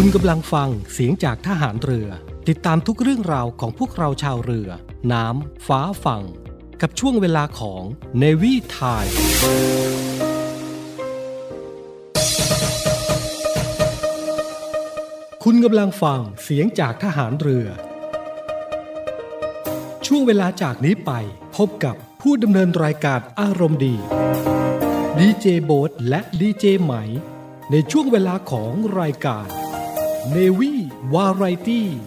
คุณกำลังฟังเสียงจากทหารเรือ ติดตามทุกเรื่องราวของพวกเราชาวเรือ น้ำ ฟ้าฝั่ง กับช่วงเวลาของ Navy Time คุณกำลังฟังเสียงจากทหารเรือ ช่วงเวลาจากนี้ไป พบกับผู้ดำเนินรายการอารมณ์ดีดีเจโบ๊ทและดีเจไหม ในช่วงเวลาของรายการ Navy Variety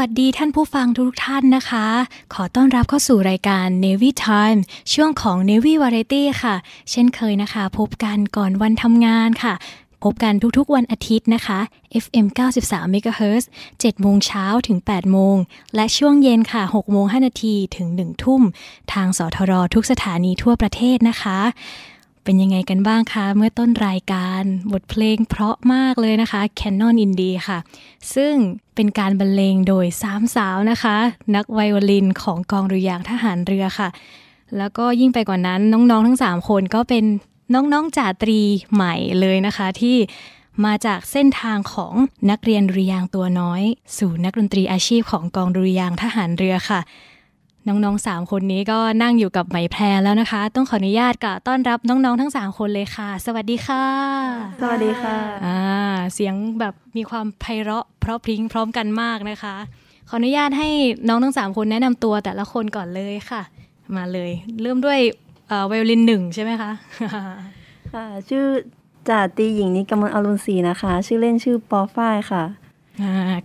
วัสดีท่านผู้ฟังทุกท่านนะคะ ขอต้อนรับเข้าสู่รายการ Navy Time ช่วงของ Navy Variety ค่ะ เช่นเคยนะคะ พบกันก่อนวันทำงานค่ะ พบกันทุกๆวันอาทิตย์นะคะ FM 93 MHz 7โมงเช้าถึง 8 โมง และช่วงเย็นค่ะ6โมง5นาทีถึง 1 ทุ่ม ทางสทรทุกสถานีทั่วประเทศนะคะ เป็นยังไงกันบ้างคะ เมื่อต้นรายการบทเพลงเพราะมากเลยนะคะ Canon Indie ค่ะ ซึ่งเป็นการบรรเลงโดยสามสาวนะคะ นักไวโอลินของกองเรือยางทหารเรือค่ะ แล้วก็ยิ่งไปกว่านั้นน้องๆ ทั้ง 3 คนก็เป็นน้องๆจ่าตรีใหม่เลยนะคะ ที่มาจากเส้นทางของนักเรียนรือยางตัวน้อย สู่นักดนตรีอาชีพของกองรือยางทหารเรือค่ะ น้องๆสามคนนี้ก็นั่งอยู่กับไหมแพรแล้วนะคะ ต้องขออนุญาตกับต้อนรับน้องๆทั้งสามคนเลยค่ะ สวัสดีค่ะ สวัสดีค่ะอ่าเสียงแบบมีความไพเราะเพราะพริ้งพร้อมกันมากนะคะ ขออนุญาตให้น้องทั้งสามคนแนะนำตัวแต่ละคนก่อนเลยค่ะ มาเลย เริ่มด้วยไวโอลินหนึ่งใช่ไหมคะค่ะชื่อจ่าตีหญิงนิกมลอรุณศรีนะคะ ชื่อเล่นชื่อปอฝ้ายค่ะ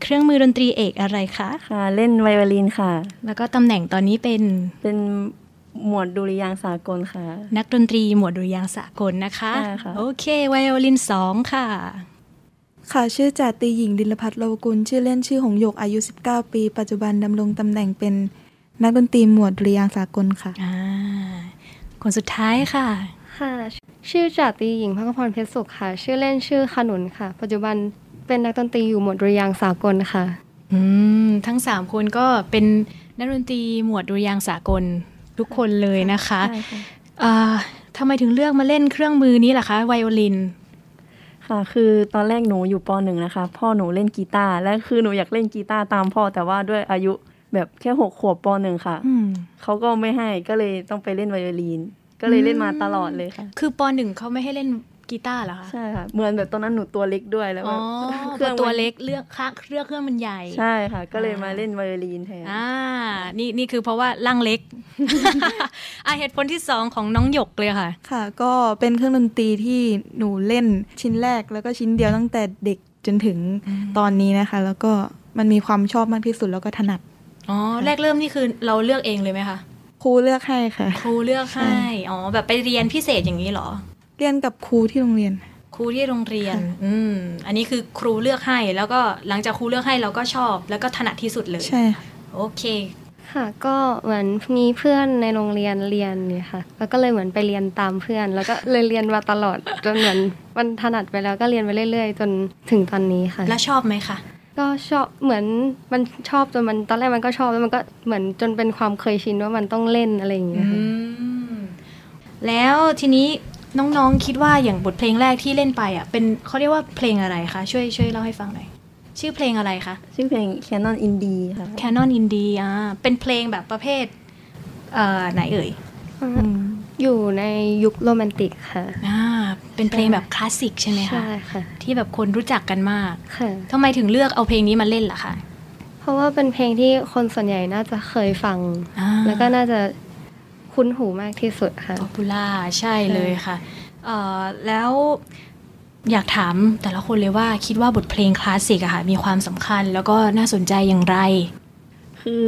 เครื่องมือดนตรีเอกอะไรคะค่ะ เล่นไวโอลินค่ะ แล้วก็ตำแหน่งตอนนี้เป็นเป็นหมวดดุริยางสากลค่ะ นักดนตรีหมวดดุริยางสากลนะคะคะโอเคไวโอลินสองค่ะ ค่ะ ชื่อจ่าตีหญิงดิลพัฒน์โลกุล ชื่อเล่นชื่อหงหยกอายุ 19 ปี ปัจจุบันดำรงตำแหน่งเป็นนักดนตรีหมวดดุริยางสากลค่ะ อ่าคนสุดท้ายค่ะ ค่ะ ชื่อจาตีหญิงพักพรเพชรสุขค่ะ ชื่อเล่นชื่อขนุนค่ะ ปัจจุบัน เป็นนักดนตรีอยู่หมวดดุริยางค์สากลค่ะ อืมทั้งสามคนก็เป็นนักดนตรีหมวดดุริยางค์สากลทุกคนเลยนะคะใช่ค่ะอ่าทำไมถึงเลือกมาเล่นเครื่องมือนี้ล่ะคะไวโอลินค่ะ คือตอนแรกหนูอยู่ปหนึ่งนะคะ พ่อหนูเล่นกีตาร์และคือหนูอยากเล่นกีตาร์ตามพ่อแต่ว่าด้วยอายุแบบแค่หกขวบปหนึ่งค่ะอืมเขาก็ไม่ให้ก็เลยต้องไปเล่นไวโอลินก็เลยเล่นมาตลอดเลยค่ะ คือปหนึ่งเขาไม่ให้เล่น กีตาร์เหรอคะใช่ค่ะเหมือนแบบตอนนั้นหนูตัวเล็กด้วยแล้วอ๋แบอบเครื่องตัวมันเล็กเลือกค่าเครื่องเครื่องมันใหญ่ ใช่ค่ะ ก็เลยมาเล่นไวโอลินแทนอ่านี่นี่คือเพราะว่าร่างเล็กอะเหตุผลที่สองของน้องหยกเลยค่ะ ค่ะ ก็เป็นเครื่องดนตรีที่หนูเล่นชิ้นแรกแล้วก็ชิ้นเดียวตั้งแต่เด็กจนถึงตอนนี้นะคะ แล้วก็มันมีความชอบมากที่สุดแล้วก็ถนัดอ๋อแรกเริ่มนี่คือเราเลือกเองเลยไหมคะครูเลือกให้ค่ะ ครูเลือกให้ อ๋อ แบบไปเรียนพิเศษอย่างนี้เหรอ เรียนกับครูที่โรงเรียน ครูที่โรงเรียน อืม อันนี้คือครูเลือกให้ แล้วก็หลังจากครูเลือกให้เราก็ชอบ แล้วก็ถนัดที่สุดเลย ใช่ค่ะโอเค ค่ะ ก็เหมือนมีเพื่อนในโรงเรียนเรียนเนี่ยค่ะ แล้วก็เลยเหมือนไปเรียนตามเพื่อน แล้วก็เลยเรียนมาตลอด จนเหมือนมันถนัดไปแล้วก็เรียนไปเรื่อย ๆ จนถึงตอนนี้ค่ะ แล้วชอบไหมคะก็ชอบเหมือนมันชอบจนมันตอนแรกมันก็ชอบแล้วมันก็เหมือนจนเป็นความเคยชินว่ามันต้องเล่นอะไรอย่างเงี้ยค่ะแล้วทีนี้ น้องๆคิดว่าอย่างบทเพลงแรกที่เล่นไปอะเป็นเขาเรียกว่าเพลงอะไรคะช่วยช่วยเล่าให้ฟังหน่อยชื่อเพลงอะไรคะชื่อเพลง Canon Indie ค่ะ Canon Indie อ่าเป็นเพลงแบบประเภทเอ่อไหนเอ่ยอยู่ในยุคโรแมนติกค่ะอ่าเป็นเพลงแบบคลาสสิกใช่ไหมคะใช่ค่ะที่แบบคนรู้จักกันมากค่ะทำไมถึงเลือกเอาเพลงนี้มาเล่นล่ะคะเพราะว่าเป็นเพลงที่คนส่วนใหญ่น่าจะเคยฟังอ่าแล้วก็น่าจะ คุ้นหูมากที่สุดค่ะ popular ใช่เลยค่ะเอ่อแล้วอยากถามแต่ละคนเลยว่าคิดว่าบทเพลงคลาสสิกอะค่ะมีความสำคัญแล้วก็น่าสนใจอย่างไร คือ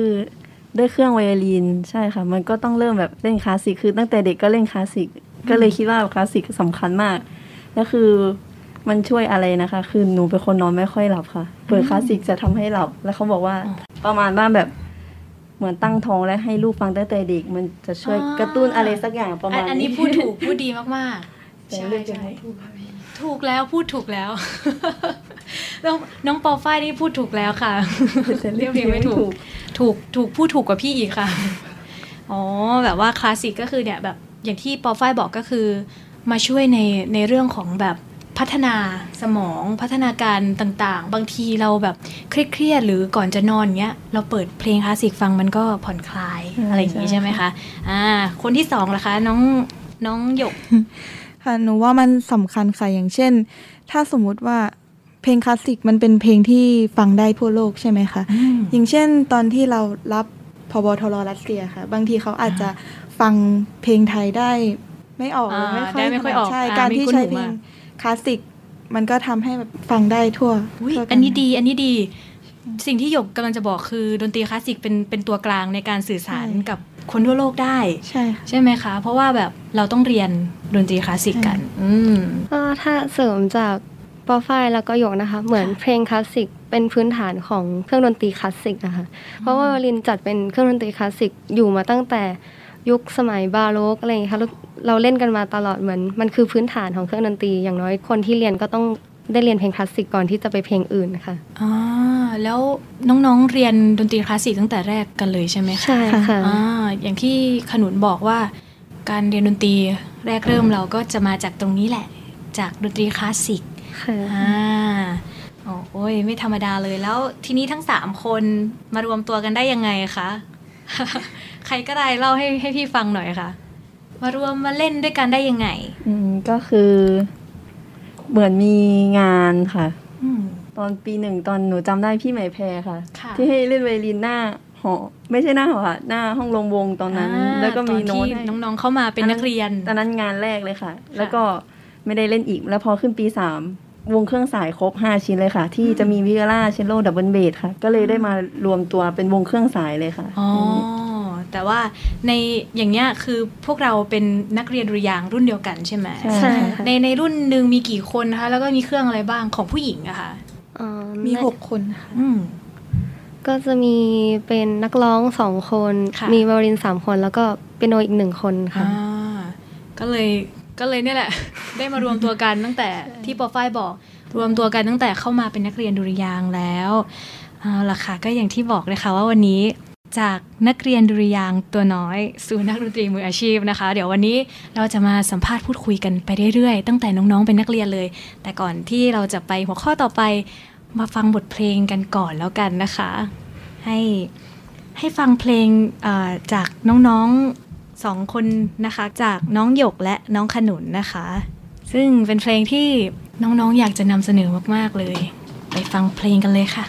ด้วยเครื่องไวโอลินใช่ค่ะ มันก็ต้องเริ่มแบบเล่นคลาสสิกคือตั้งแต่เด็กก็เล่นคลาสสิกก็เลยคิดว่าคลาสสิกสำคัญมากแล้วคือมันช่วยอะไรนะคะ คือหนูเป็นคนนอนไม่ค่อยหลับค่ะ เปิดคลาสสิกจะทำให้หลับ แล้วเขาบอกว่าอ๋อประมาณว่าแบบ เหมือนตั้งท้องและให้ลูกฟังตั้งแต่เด็ก มันจะช่วยอ่ากระตุ้นอะไรสักอย่างประอัมาณนอันนี้พูดถูกพูดดีมากๆแต่ใช่เลือกจะใช่ไม่พูดถูกแล้วพูดถูกแล้วน้องน้องปอฝ้ายนี่พูดถูกแล้วค่ะแต่เลืเรีอยกกเพลงไม่ถูกถูกถูกพูดถูกกว่าพี่อีกค่ะอ๋อแบบว่าคลาสสิกก็คือเนี่ยแบบอย่างที่ปอฝ้ายบอกก็คือ มาช่วยในในเรื่องของแบบ พัฒนาสมองพัฒนาการต่างๆ บางทีเราแบบเครียดๆหรือก่อนจะนอนเงี้ย เราเปิดเพลงคลาสสิกฟังมันก็ผ่อนคลายอะไรอย่างนี้ใช่ไหมคะอ่าคนที่สองล่ะคะ น้องน้องหยกค่ะหนูว่ามันสำคัญค่ะอย่างเช่น ถ้าสมมุติว่าเพลงคลาสสิกมันเป็นเพลงที่ฟังได้ทั่วโลกใช่ไหมคะอย่างเช่นตอนที่เรารับพบทรรัสเซียค่ะ บางทีเขาอาจจะฟังเพลงไทยได้ไม่ออกอ่าไม่ค่อยได้ไม่ค่อยออกใช่อ่าการไม่ที่คุ้นใช้หูเพลมางก คลาสสิกมันก็ทำให้แบบฟังได้ทั่วอุ๊ยทั่วกัอันนี้ดี อันนี้ดี สิ่งที่หยกกำลังจะบอกคือดนตรีคลาสสิกเป็นเป็นตัวกลางในการสื่อสารใช่กับคนทั่วโลกได้ ใช่ค่ะใช่ไหมคะ เพราะว่าแบบเราต้องเรียนดนตรีคลาสสิกกัน อืมก็ถ้าเสริมจากปอฝ้ายแล้วก็หยกนะคะ เหมือนเพลงคลาสสิกเป็นพื้นฐานของเครื่องดนตรีคลาสสิกนะคะ เพราะว่าไวโอลินจัดเป็นเครื่องดนตรีคลาสสิกอยู่มาตั้งแต่ ยุคสมัยบาโรกอะไรอย่างเงี้ยค่ะแล้วเราเล่นกันมาตลอดเหมือน มันคือพื้นฐานของเครื่องดนตรี อย่างน้อยคนที่เรียนก็ต้องได้เรียนเพลงคลาสสิกก่อนที่จะไปเพลงอื่นค่ะอ่าแล้วน้องๆเรียนดนตรีคลาสสิกตั้งแต่แรกกันเลยใช่ไหมคะใช่ค่ะอ่าอย่างที่ขนุนบอกว่า การเรียนดนตรีแรกเริ่มเราก็จะมาจากตรงนี้แหละ จากดนตรีคลาสสิกค่ะอ่าโอ้ยไม่ธรรมดาเลยแล้วทีนี้ทั้งสามคนมารวมตัวกันได้ยังไงคะ ใครก็ได้เล่าให้ให้พี่ฟังหน่อยค่ะ มารวมมาเล่นด้วยกันได้ยังไง อืมก็คือ เหมือนมีงานค่ะ อืม ตอนปีหนึ่งตอนหนูจำได้พี่ไหมแพรค่ะ ค่ะที่ให้เล่นไวโอลินหน้าหอไม่ใช่หน้าหอค่ะ หน้าห้องรวมวงตอนนั้นอ่าแล้วก็มีตอโน้ตที่ให้น้องๆเข้ามาเป็นนักเรียน ตอนนั้นงานแรกเลยค่ะ แล้วก็ไม่ได้เล่นอีก แล้วพอขึ้นปีสาม วงเครื่องสายครบ 5 ชิ้นเลยค่ะ ที่จะมีวิโอลาเชลโลดับเบิลเบสค่ะ ก็เลยได้มารวมตัวเป็นวงเครื่องสายเลยค่ะอ๋อแต่ว่าในอย่างเงี้ยคือพวกเราเป็นนักเรียนดุริยางค์รุ่นเดียวกันใช่ไหมใช่ใช่ค่ะในในรุ่นหนึ่งมีกี่คนนะคะ แล้วก็มีเครื่องอะไรบ้างของผู้หญิงอะค่ะเอ่อมีในหกคนค่ะอืมก็จะมีเป็นนักร้องสองคนค่ะมีไวโอลินสามคน แล้วก็เปียโนอีกหนึ่งคนค่ะอ่าก็เลย ก็เลยเนี่ยแหละ ได้มารวมตัวกันตั้งแต่ที่ปอฝ้ายบอก รวมตัวกันตั้งแต่เข้ามาเป็นนักเรียนดุริยางค์แล้วเอาล่ะค่ะก็อย่างที่บอกเลยค่ะว่าวันนี้จากนักเรียนดุริยางค์ตัวน้อย สู่นักดนตรีมืออาชีพนะคะ เดี๋ยววันนี้เราจะมาสัมภาษณ์พูดคุยกันไปเรื่อยๆ ตั้งแต่น้องๆเป็นนักเรียนเลย แต่ก่อนที่เราจะไปหัวข้อต่อไปมาฟังบทเพลงกันก่อนแล้วกันนะคะ ให้ให้ฟังเพลงเอ่อจากน้องๆ สองคนนะคะ จากน้องหยกและน้องขนุนนะคะ ซึ่งเป็นเพลงที่น้องๆอยากจะนำเสนอมากๆเลย ไปฟังเพลงกันเลยค่ะ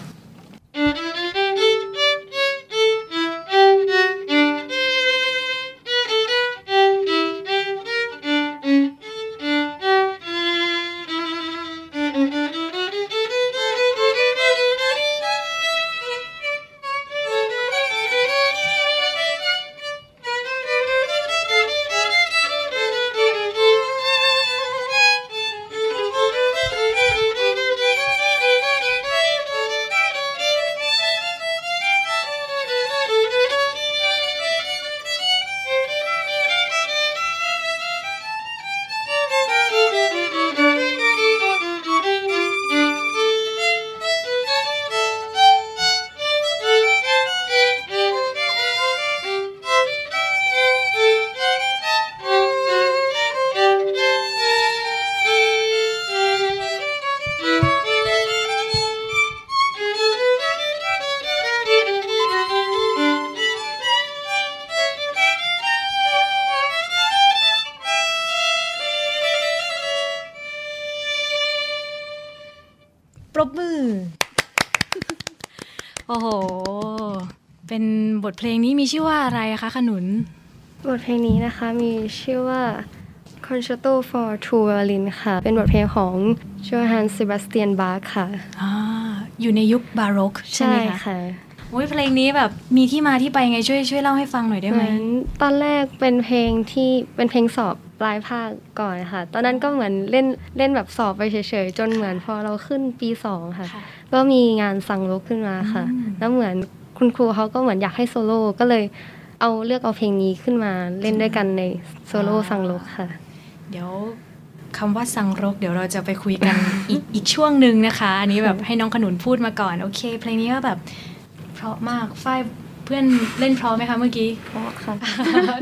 ทเพลงนี้มีชื่อว่าอะไรคะขนุน บทเพลงนี้นะคะมีชื่อว่า Concerto for Two Violin ค่ะ เป็นบทเพลงของ Johann Sebastian Bach ค่ะอ่าอยู่ในยุคบาโรกใช่ไหมคะค่ะโอ้ยเพลงนี้แบบมีที่มาที่ไปไงช่วยช่วยเล่าให้ฟังหน่อยได้เหไหมมือนตอนแรกเป็นเพลงที่เป็นเพลงสอบปลายภาคก่อนค่ะ ตอนนั้นก็เหมือนเล่นเล่นแบบสอบไปเฉยๆ จนเหมือนพอเราขึ้นปีสองค่ะ ค่ะ ก็มีงานสั่งลุกขึ้นมาค่ะ อืม แล้วเหมือน คุณครูเขาก็เหมือนอยากให้โซโล่ก็เลยเอาเลือกเอาเพลงนี้ขึ้นมาเล่นด้วยกันในโซโล่สั่งลุกค่ะ เดี๋ยวคำว่าสังรก เดี๋ยวเราจะไปคุยกันอีกอีกช่วงหนึ่งนะคะ อันนี้แบบให้น้องขนุนพูดมาก่อน โอเค เพลงนี้ก็แบบ เพราะมากฝ้ายเพื่อนเล่นเพราะไหมคะเมื่อกี้เพราะค่ะ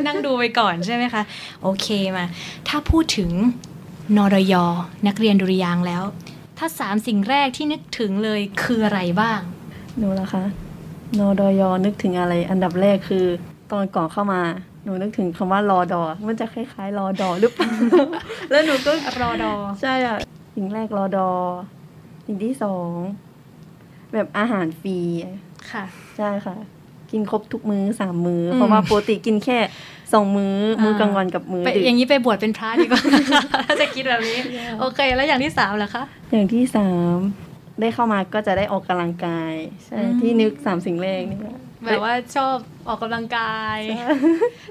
นั่งดูไปก่อนใช่ไหมคะ โอเคมา ถ้าพูดถึงนรยนักเรียนดุริยางค์แล้ว ถ้าสามสิ่งแรกที่นึกถึงเลยคืออะไรบ้างหนูละคะ นดยนึกถึงอะไร อันดับแรกคือ ตอนก่อนเข้ามาหนูนึกถึงคำว่ารอดอ มันจะคล้ายๆรอดอหรือเปล่าแล้วหนูก็รอดอ ใช่อะสิ่งแรกรอดอสิ่งที่สองแบบอาหารฟรีค่ะ ใช่ค่ะ กินครบทุกมื้อสามมื้ออมเพราะว่าปกติกินแค่สองมื้อ มื้อกลางวันกับมื้อไปดึกอย่างนี้ไปบวชเป็นพระดีกว่าถ้าจะคิดแบบนี้ โอเค แล้วอย่างที่สามล่ะคะ อย่างที่สาม ได้เข้ามาก็จะได้ออกกำลังกาย ใช่อืมที่นึกสามสิ่งแรกนี่ค่ะแบบว่าชอบออกกำลังกาย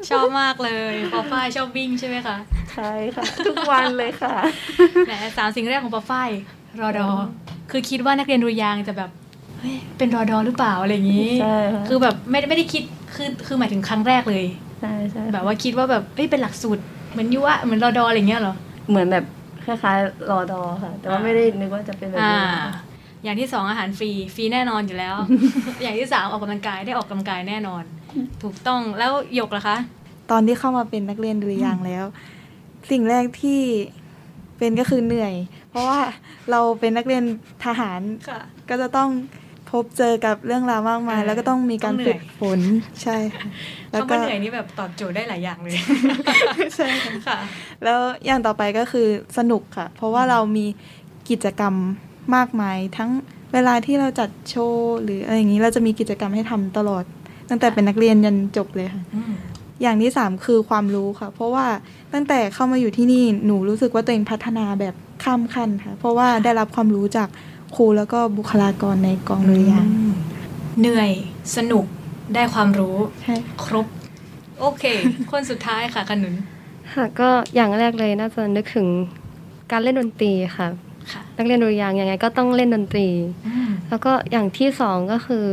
ชอบมากเลยปอฝ้ายชอบวิ่งใช่ไหมคะใช่ค่ะ ทุกวันเลยค่ะแหมสามสิ่งแรกของปอฝ้ายรอดอ คือคิดว่านักเรียนดุริยางค์จะแบบเฮ้ยเป็นรอดอหรือเปล่าอะไรอย่างนี้ใช่ค่ะคือแบบไม่ได้ไม่ได้คิดคือคือหมายถึงครั้งแรกเลยใช่ใช่แบบว่าคิดว่าแบบเอ้ยเป็นหลักสูตรเหมือนยุวะเหมือนรอดออะไรอย่างเงี้ยเหรอเหมือนแบบคล้ายๆรอดอค่ะ แต่ว่าอ่าไม่ได้นึกว่าจะเป็นแบบอ่านี้ อย่างที่สองอาหารฟรีฟรีแน่นอนอยู่แล้ว อย่างที่สามออกกำลังกายได้ออกกำลังกายแน่นอน ถูกต้องแล้วหยกล่ะคะ ตอนที่เข้ามาเป็นนักเรียนดุริยางค์แล้ว สิ่งแรกที่เป็นก็คือเหนื่อย เพราะว่าเราเป็นนักเรียนทหารค่ะก็จะต้องพบเจอกับเรื่องราวมากมายเออแล้วก็ต้องมีการต้องเหนื่ฝึอยกฝนใช่ค่ะแล้วคำก็ว่าเหนื่อยนี่แบบตอบโจทย์ได้หลายอย่างเลยใช่ค่ะค่ะ แล้วอย่างต่อไปก็คือสนุกค่ะ เพราะว่าเรามีกิจกรรม มากมาย ทั้งเวลาที่เราจัดโชว์หรืออะไรอย่างนี้เราจะมีกิจกรรมให้ทำตลอด ตั้งแต่เป็นนักเรียนยันจบเลยค่ะอืมอย่างที่สามคือความรู้ค่ะ เพราะว่าตั้งแต่เข้ามาอยู่ที่นี่หนูรู้สึกว่าตัวเองพัฒนาแบบข้ามขั้นค่ะ เพราะว่าได้รับความรู้จากครูแล้วก็บุคลากรในกองดุริยางค์เหนื่อยสนุกได้ความรู้ใช่ครบ โอเค คนสุดท้ายค่ะขนุนค่ะก็อย่างแรกเลยน่าจะนึกถึงการเล่นดนตรีค่ะค่ะ นักเรียนดุริยางค์ยังไงก็ต้องเล่นดนตรีอืมแล้วก็อย่างที่สองก็คือ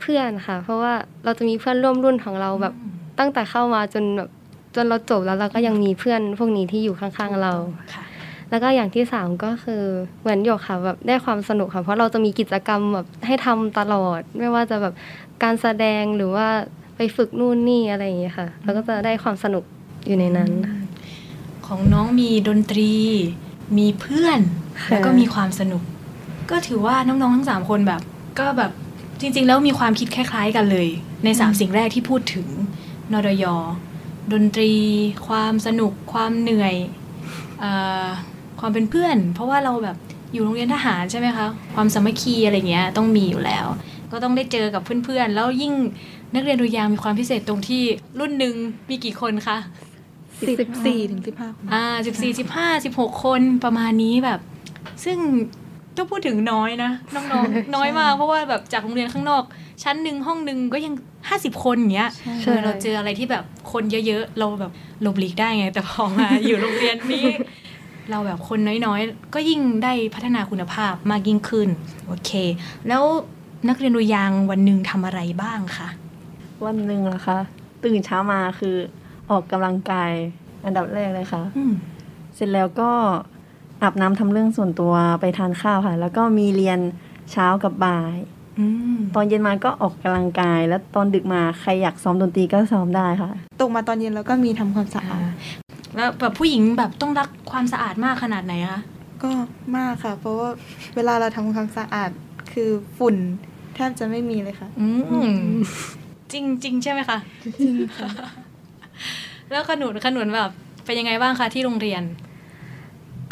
เพื่อนค่ะ เพราะว่าเราจะมีเพื่อนร่วมรุ่นของเราแบบตั้งแต่เข้ามาจนแบบจนเราจบแล้วเราก็ยังมีเพื่อนพวกนี้ที่อยู่ข้างๆเราค่ะแล้วก็อย่างที่สามก็คือเหมือนหยกค่ะแบบได้ความสนุกค่ะ เพราะเราจะมีกิจกรรมแบบให้ทำตลอด ไม่ว่าจะแบบการแสดงหรือว่าไปฝึกนู่นนี่อะไรอย่างเงี้ยค่ะเราก็จะได้ความสนุกอยู่ในนั้น ของน้องมีดนตรี มีเพื่อนค่ะแล้วก็มีความสนุก ก็ถือว่าน้องๆทั้งสามคนแบบ ก็แบบจริง ๆ แล้วมีความคิดคล้าย ๆ กันเลย ในสามสิ่งแรกที่พูดถึงนดยดนตรี ความสนุก ความเหนื่อยเอ่อความเป็นเพื่อน เพราะว่าเราแบบอยู่โรงเรียนทหารใช่ไหมคะ ความสามัคคีอะไรเงี้ยต้องมีอยู่แล้ว ก็ต้องได้เจอกับเพื่อนๆ แล้วยิ่งนักเรียนดุริยางค์มีความพิเศษตรงที่รุ่นหนึ่งมีกี่คนคะ สิบสี่ถึงสิบห้าคนอ่าสิบสี่สิบห้าสิบหกคนประมาณนี้แบบ ซึ่งต้องพูดถึงน้อยนะน้องๆน้อยมากเพราะว่าแบบจากโรงเรียนข้างนอก ชั้นหนึ่งห้องหนึ่งก็ยังห้าสิบคนอย่างเงี้ยใช่เออเราเจออะไรที่แบบคนเยอะๆเราแบบหลบหลีกได้ไง แต่พอมาอยู่โรงเรียนนี้ เราแบบคนน้อยๆ ก็ยิ่งได้พัฒนาคุณภาพมากยิ่งขึ้นโอเค แล้วนักเรียนดุริยางค์วันหนึ่งทำอะไรบ้างคะวันหนึ่งนะคะตื่นเช้ามาคือ ออกกำลังกายอันดับแรกเลยค่ะอืมเสร็จแล้วก็อาบน้ำทำเรื่องส่วนตัวไปทานข้าวค่ะ แล้วก็มีเรียนเช้ากับบ่ายอืมตอนเย็นมาก็ออกกำลังกาย แล้วตอนดึกมาใครอยากซ้อมดนตรีก็ซ้อมได้ค่ะตกมาตอนเย็นแล้วก็มีทำความสะอาดแล้วแบบผู้หญิงแบบต้องรักความสะอาดมากขนาดไหนคะก็มากค่ะ เพราะว่าเวลาเราทำความสะอาดคือฝุ่นแทบจะไม่มีเลยค่ะ อืมจริงจริงใช่ไหมคะจริงค่ะ แล้วขนุนขนุนแบบเป็นยังไงบ้างคะที่โรงเรียน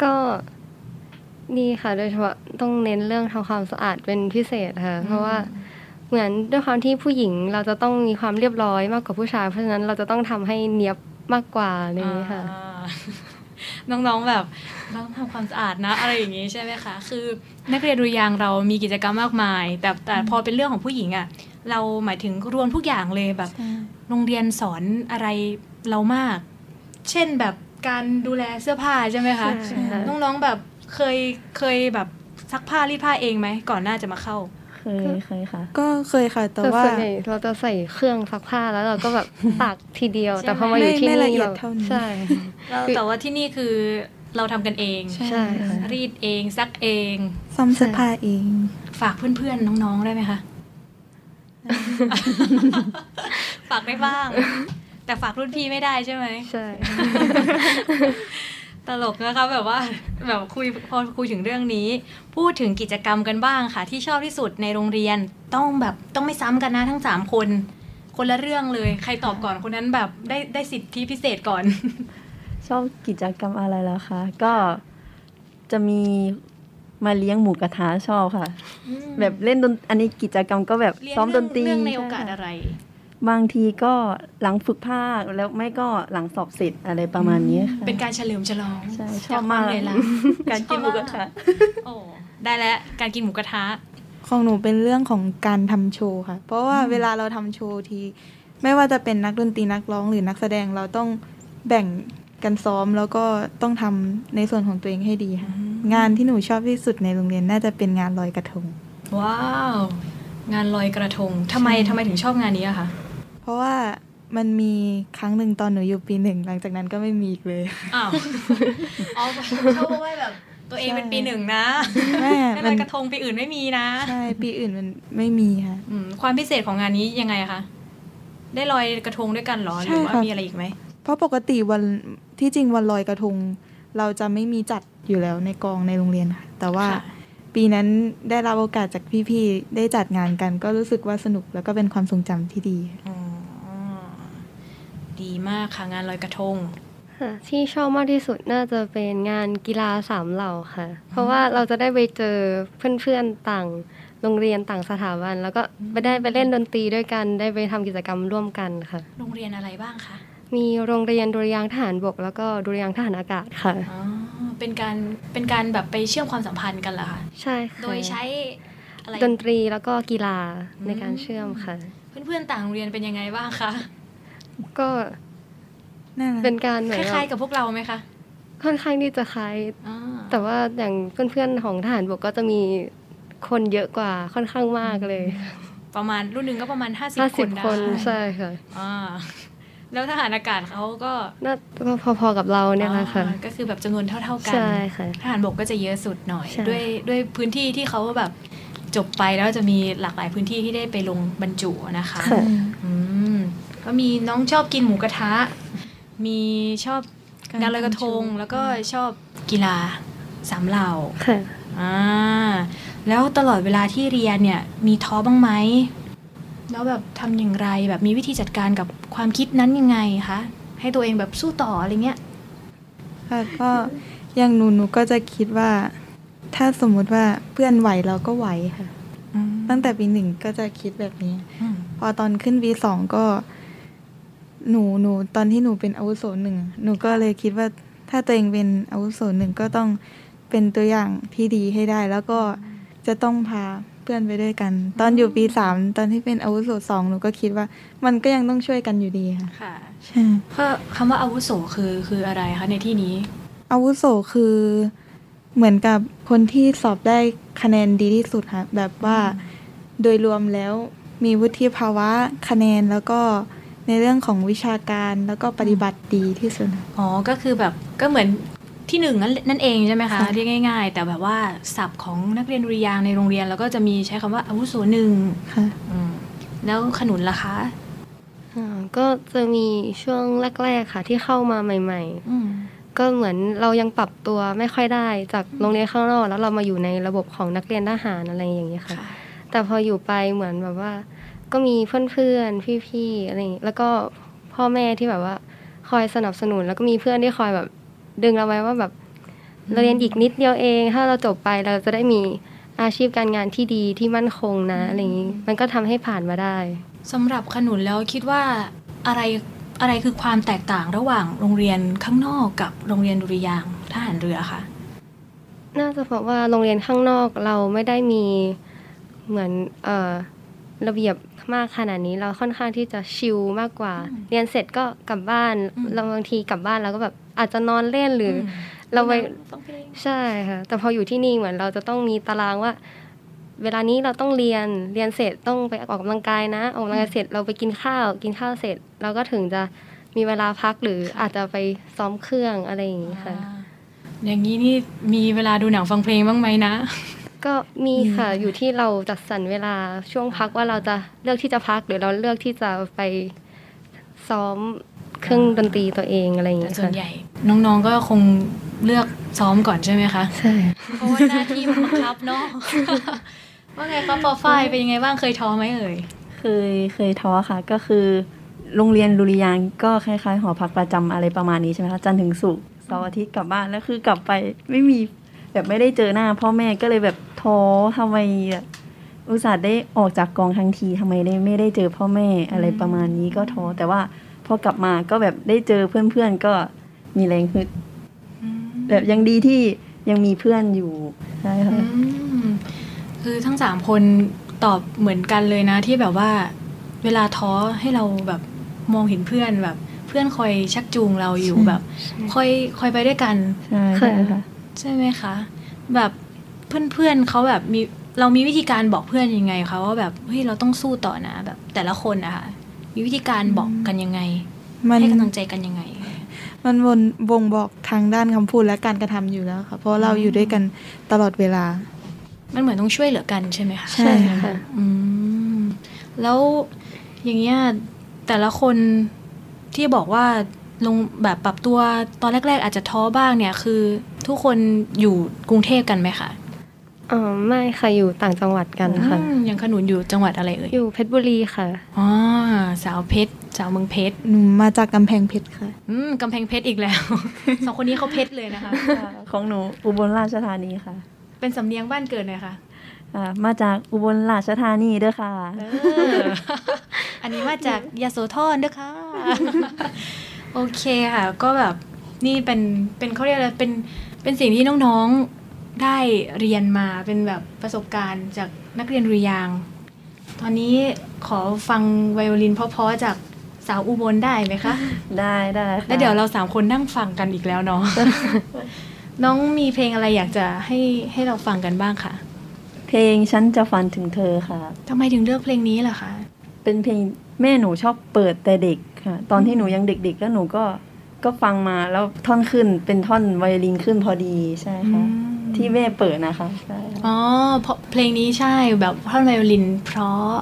ก็นี่ค่ะโดยเฉพาะต้องเน้นเรื่องทำความสะอาดเป็นพิเศษค่ะ เพราะว่าเหมือนด้วยความที่ผู้หญิงเราจะต้องมีความเรียบร้อยมากกว่าผู้ชาย เพราะฉะนั้นเราจะต้องทำให้เนียบมากกว่านี้ค่ะอ่า น้องๆแบบเราต้องทำความสะอาดนะอะไรอย่างนี้ใช่ไหมคะคือนักเรียนดุริยางค์เรามีกิจกรรมมากมาย แต่แต่พอเป็นเรื่องของผู้หญิงอะ่ะเราหมายถึงรวมทุกอย่างเลยแบบใช่โรงเรียนสอนอะไรเรามาก เช่นแบบการดูแลเสื้อผ้าใช่ไหมคะใช่ค่ะน้องๆแบบเคยเคยแบบซักผ้ารีดผ้าเองไหมก่อนหน้าจะมาเข้า เคยเคยค่ะ ก็เคยค่ะแต่แต่ว่าส่วนใหญ่เราจะใส่เครื่องซักผ้าแล้วเราก็แบบตากทีเดียวใช่ไหมแต่พอมาอยู่ที่ไม่นี่ละเอียดเราเท่านี้ใช่แล้วแต่ว่าที่นี่คือเราทำกันเองใช่ค่ะรีดเองซักเองซ่อมเสื้อผ้าเอง ฝากเพื่อนๆน้องๆได้ไหมคะฝากได้บ้าง แต่ฝากรุ่นพี่ไม่ได้ใช่ไหมใช่ ตลกนะคะแบบว่าแบบคุยพอคุยถึงเรื่องนี้ พูดถึงกิจกรรมกันบ้างค่ะ ที่ชอบที่สุดในโรงเรียนต้องแบบต้องไม่ซ้ำกันนะทั้งสามคน คนละเรื่องเลย ใครตอบก่อนคนนั้นแบบได้ได้สิทธิพิเศษก่อน ชอบกิจกรรมอะไรแล้วคะก็จะมีมาเลี้ยงหมูกระทะชอบค่ะ แบบเล่นดนอันนี้กิจกรรมก็แบบเรียนซ้อมดนตรีเรื่องในโอกาสใช่ค่ะอะไร บางทีก็หลังฝึกภาคแล้วไม่ก็หลังสอบเสร็จอะไรประมาณนี้ค่ะเป็นการเฉลิมฉลองใช่ชจอบมากควเลยล่ะการกินหมูกระทะโอ้ได้แล้วการกินหมูกระทะของหนูเป็นเรื่องของการทำโชว์ค่ะ เพราะว่าเวลาเราทำโชว์ที ไม่ว่าจะเป็นนักดนตรีนักร้องหรือนักแสดงเราต้องแบ่งกันซ้อมแล้วก็ต้องทำในส่วนของตัวเองให้ดีค่ะงานที่หนูชอบที่สุดในโรงเรียนน่าจะเป็นงานลอยกระทง ว้าว งานลอยกระทงทำไมทำไมถึงชอบงานนี้อะคะเพ ราะว่ามันมีครั้งหนึ่งตอนหนูอยู่ปีหนึ่งหลังจากนั้นก็ไม่มีอีกเลยอ้าวอ๋อชอบเพราะว่าแบบตัวเองเป็นปีหนึ่งนะแม่ให้ลมัอนยกระทงปีอื่นไม่มีนะใช่ปีอื่นมันไม่มีค่ะอืมความพิเศษของงานนี้ยังไงอะคะได้ลอยกระทงด้วยกันเหรอหใช่รือว่าค่ะมีอะไรอีกไหมเพราะปกติวันที่จริงวันลอยกระทง เราจะไม่มีจัดอยู่แล้วในกองในโรงเรียนค่ะแต่ว่าค่ะปีนั้นได้รับโอกาสจากพี่ๆได้จัดงานกัน ก็รู้สึกว่าสนุกแล้วก็เป็นความทรงจำที่ดีอ๋อ ดีมากค่ะงานลอยกระทง ค่ะที่ชอบมากที่สุดน่าจะเป็นงานกีฬาสามเหล่าค่ะ เพราะว่าเราจะได้ไปเจอเพื่อนๆต่างโรงเรียนต่างสถาบัน แล้วก็ไปได้ไปเล่นดนตรีด้วยกัน ได้ไปทำกิจกรรมร่วมกันค่ะ โรงเรียนอะไรบ้างคะมีโรงเรียนดุริยางค์ทหารบก แล้วก็ดุริยางค์ทหารอากาศค่ะ อ๋อเป็นการเป็นการแบบไปเชื่อมความสัมพันธ์กันเหรอคะใช่ค่ะโดยใช้อะไรดนตรีแล้วก็กีฬาในการเชื่อมค่ะ เพื่อนๆต่างโรงเรียนเป็นยังไงบ้างคะ ก็น่ารักเป็นการเหมืคอนล้ายๆกับพวกเราไหมคะค่อนข้างที่จะคล้าย อ่าแต่ว่าอย่างเพื่อนๆของทหารบกก็จะมีคนเยอะกว่าค่อนข้างมากเลยประมาณรุ่นหนึ่งก็ประมาณ50ห้าคสิบนได้คนใช่ค่ะอ่าแล้วทหารอากาศเขาก็น่าก็พอๆกับเราเนี่ยแหละค่ะอ๋อก็คือแบบจำนวนเท่า ๆกัน ใช่ค่ะ ทหารบกก็จะเยอะสุดหน่อย ใช่ ด้วยด้วยพื้นที่ที่เขาแบบจบไปแล้วจะมีหลากหลายพื้นที่ที่ได้ไปลงบรรจุนะคะค่ะ อืม ก็มีน้องชอบกินหมูกระทะ มีชอบงานลอยกระทง แล้วก็ชอบกีฬาสามเหล่าค่ะอ่าแล้วตลอดเวลาที่เรียนเนี่ยมีท้อบ้างไหมแล้วแบบทำอย่างไรแบบมีวิธีจัดการกับความคิดนั้นยังไงคะให้ตัวเองแบบสู้ต่ออะไรเงี้ยค่ะก็อย่างหนูหนูก็จะคิดว่า ถ้าสมมุติว่าเพื่อนไหวเราก็ไหวค่ะตั้งแต่ปีหนึ่งก็จะคิดแบบนี้อืมพอตอนขึ้นปีสองก็ หนูหนูตอนที่หนูเป็นอาวุโสหนึ่งหนูก็เลยคิดว่าถ้าตัวเองเป็นอาวุโสหนึ่งก็ต้องเป็นตัวอย่างที่ดีให้ได้ แล้วก็จะต้องพาเพื่อนไปด้วยกัน ตอนอยู่ปีสามตอนที่เป็นอาวุโสสองหนูก็คิดว่า มันก็ยังต้องช่วยกันอยู่ดีค่ะค่ะใช่เพราะคำว่าอาวุโสคือคืออะไรคะในที่นี้ อาวุโสคือเหมือนกับคนที่สอบได้คะแนนดีที่สุดค่ะแบบว่าโดยรวมแล้วมีวุฒิภาวะคะแนนแล้วก็ ในเรื่องของวิชาการแล้วก็ปฏิบัติดีที่สุดค่ะอ๋อก็คือแบบก็เหมือนที่หนึ่งนั่นนั่นเองใช่ไหมคะค่ะเรียกง่าย ๆ แต่แบบว่าศัพท์ของนักเรียนดุริยางค์ในโรงเรียนเราก็จะมีใช้คำว่าอาวุโสหนึ่งค่ะอืมแล้วขนุนล่ะคะอ่าก็จะมีช่วงแรกๆค่ะที่เข้ามาใหม่อืมๆก็เหมือนเรายังปรับตัวไม่ค่อยได้จากโรงเรียนข้างนอกแล้วเรามาอยู่ในระบบของนักเรียนทหารอะไรอย่างเงี้ยค่ะค่ะแต่พออยู่ไปเหมือนแบบว่า ก็มีเพื่อนๆพี่ๆอะไรอย่างงี้แล้วก็พ่อแม่ที่แบบว่าคอยสนับสนุน แล้วก็มีเพื่อนที่คอยแบบดึงเราไว้ว่าแบบเราเรียนอีกนิดเดียวเอง ถ้าเราจบไปเราจะได้มีอาชีพการงานที่ดีที่มั่นคงนะอะไรอย่างงี้มันก็ทำให้ผ่านมาได้สำหรับขนุนแล้วคิดว่าอะไรอะไรคือความแตกต่างระหว่างโรงเรียนข้างนอกกับโรงเรียนดุริยางค์ทหารเรือคะน่าจะเพราะว่าโรงเรียนข้างนอกเราไม่ได้มีเหมือนเอ่อระเบียบ มากขนาดนี้เราค่อนข้างที่จะชิลมากกว่า เรียนเสร็จก็กลับบ้านเราบางทีกลับบ้านเราก็แบบอาจจะนอนเล่นหรืออเราไปต้องเพลงใช่ค่ะแต่พออยู่ที่นี่เหมือนเราจะต้องมีตารางว่า เวลานี้เราต้องเรียนเรียนเสร็จต้องไปออกกำลังกายนะออกกำลังกายเสร็จเราไปกินข้าว กินข้าวเสร็จ เราก็ถึงจะมีเวลาพักหรืออาจจะไปซ้อมเครื่องอะไรอย่างนี้ค่ะอ่าอย่างนี้นี่มีเวลาดูหนังฟังเพลงบ้างไหมนะ ก็มีค่ะอยู่ที่เราจัดสรรเวลาช่วงพักว่าเราจะเลือกที่จะพักหรือเราเลือกที่จะไปซ้อมเครื่องดนตรีตัวเองอะไรอย่างแต่เงี้ยส่วนค่ะใหญ่ น้องๆก็คงเลือกซ้อมก่อนใช่ไหมคะใช่เพราะว่าหน้าที่มันบังคับเนาะว่าไงคะปอฝ้ายเป็นยังไงบ้างเคยท้อไหมเอ่ยเคยเคยท้อค่ะ ก็คือ โรงเรียนดุริยางค์ก็คล้ายๆหอพักประจำอะไรประมาณนี้ใช่ไหมคะจันทร์ถึงศุกร์เสาร์อาทิตย์กลับบ้านแล้วคือกลับไปไม่มีแบบไม่ได้เจอหน้าพ่อแม่ก็เลยแบบ ท้อทำไมแบบอุตส่าห์ได้ออกจากกองทั้งทีทำไมได้ไม่ได้เจอพ่อแม่อะไรประมาณนี้ก็ท้อแต่ว่าพอกลับมาก็แบบได้เจอเพื่อนๆก็มีแรงฮึดแบบยังดีที่ยังมีเพื่อนอยู่ใช่ค่ะอืมคือทั้งสามคนตอบเหมือนกันเลยนะที่แบบว่าเวลาท้อให้เราแบบมองเห็นเพื่อนแบบ เพื่อนคอยชักจูงเราอยู่แบบคอยคอยไปด้วยกันใช่ใช่ค่ะใช่ไหมคะ แบบ เพื่อนๆเขาแบบมีเรามีวิธีการบอกเพื่อนยังไงคะว่าแบบเฮ้ยเราต้องสู้ต่อนะ แบบ แต่ละคนนะคะมีวิธีการบอกกันยังไงมันให้กำลังใจกันยังไง มันวนบ่งบอกทางด้านคำพูดและการกระทำอยู่แล้วค่ะ เพราะเราอยู่ด้วยกันตลอดเวลา มันเหมือนต้องช่วยเหลือกันใช่ไหมคะใช่ค่ะอืมแล้วอย่างเงี้ยแต่ละคนที่บอกว่าลงแบบปรับตัวตอนแรก ๆ อาจจะท้อบ้างเนี่ยคือ ทุกคนอยู่กรุงเทพกันไหมคะ อ๋อไม่ค่ะอยู่ต่างจังหวัดกันค่ะอืมอย่างขนุนอยู่จังหวัดอะไรเอ่ยอยู่เพชรบุรีค่ะอ๋อสาวเพชรสาวเมืองเพชรหนูมาจากกำแพงเพชรค่ะ อืมกำแพงเพชรอีกแล้วสองคนนี้เขาเพชรเลยนะคะของหนูอุบลราชธานีค่ะ เป็นสำเนียงบ้านเกิดเลยค่ะอ่ามาจากอุบลราชธานีเด้อค่ะเอออันนี้มาจากยาโสธรด้วยค่ะ โอเคค่ะ ก็แบบนี่เป็นเป็นเขาเรียกอะไรเป็นเป็นสิ่งที่น้องๆ ได้เรียนมาเป็นแบบประสบการณ์จากนักเรียนดุริยางค์ตอนนี้ขอฟังไวโอลินเพราะๆจากสาวอุบลได้ไหมคะ ได้ได้ค่ะแล้วเดี๋ยวเราสามคนนั่งฟังกันอีกแล้วเนาะน้องมีเพลงอะไรอยากจะให้ให้เราฟังกันบ้างค่ะเพลงฉันจะฝันถึงเธอค่ะทำไมถึงเลือกเพลงนี้ล่ะคะ เป็นเพลงแม่หนูชอบเปิดแต่เด็กค่ะ ตอนที่หนูยังเด็กๆก็หนูก็ก็ฟังมาแล้วท่อนขึ้นเป็นท่อนไวโอลินขึ้นพอดีใช่ค่ะ ที่แม่เปิดนะคะใช่ค่ะอ๋อเพราะเพลงนี้ใช่แบบท่อนไวโอลิน เพราะ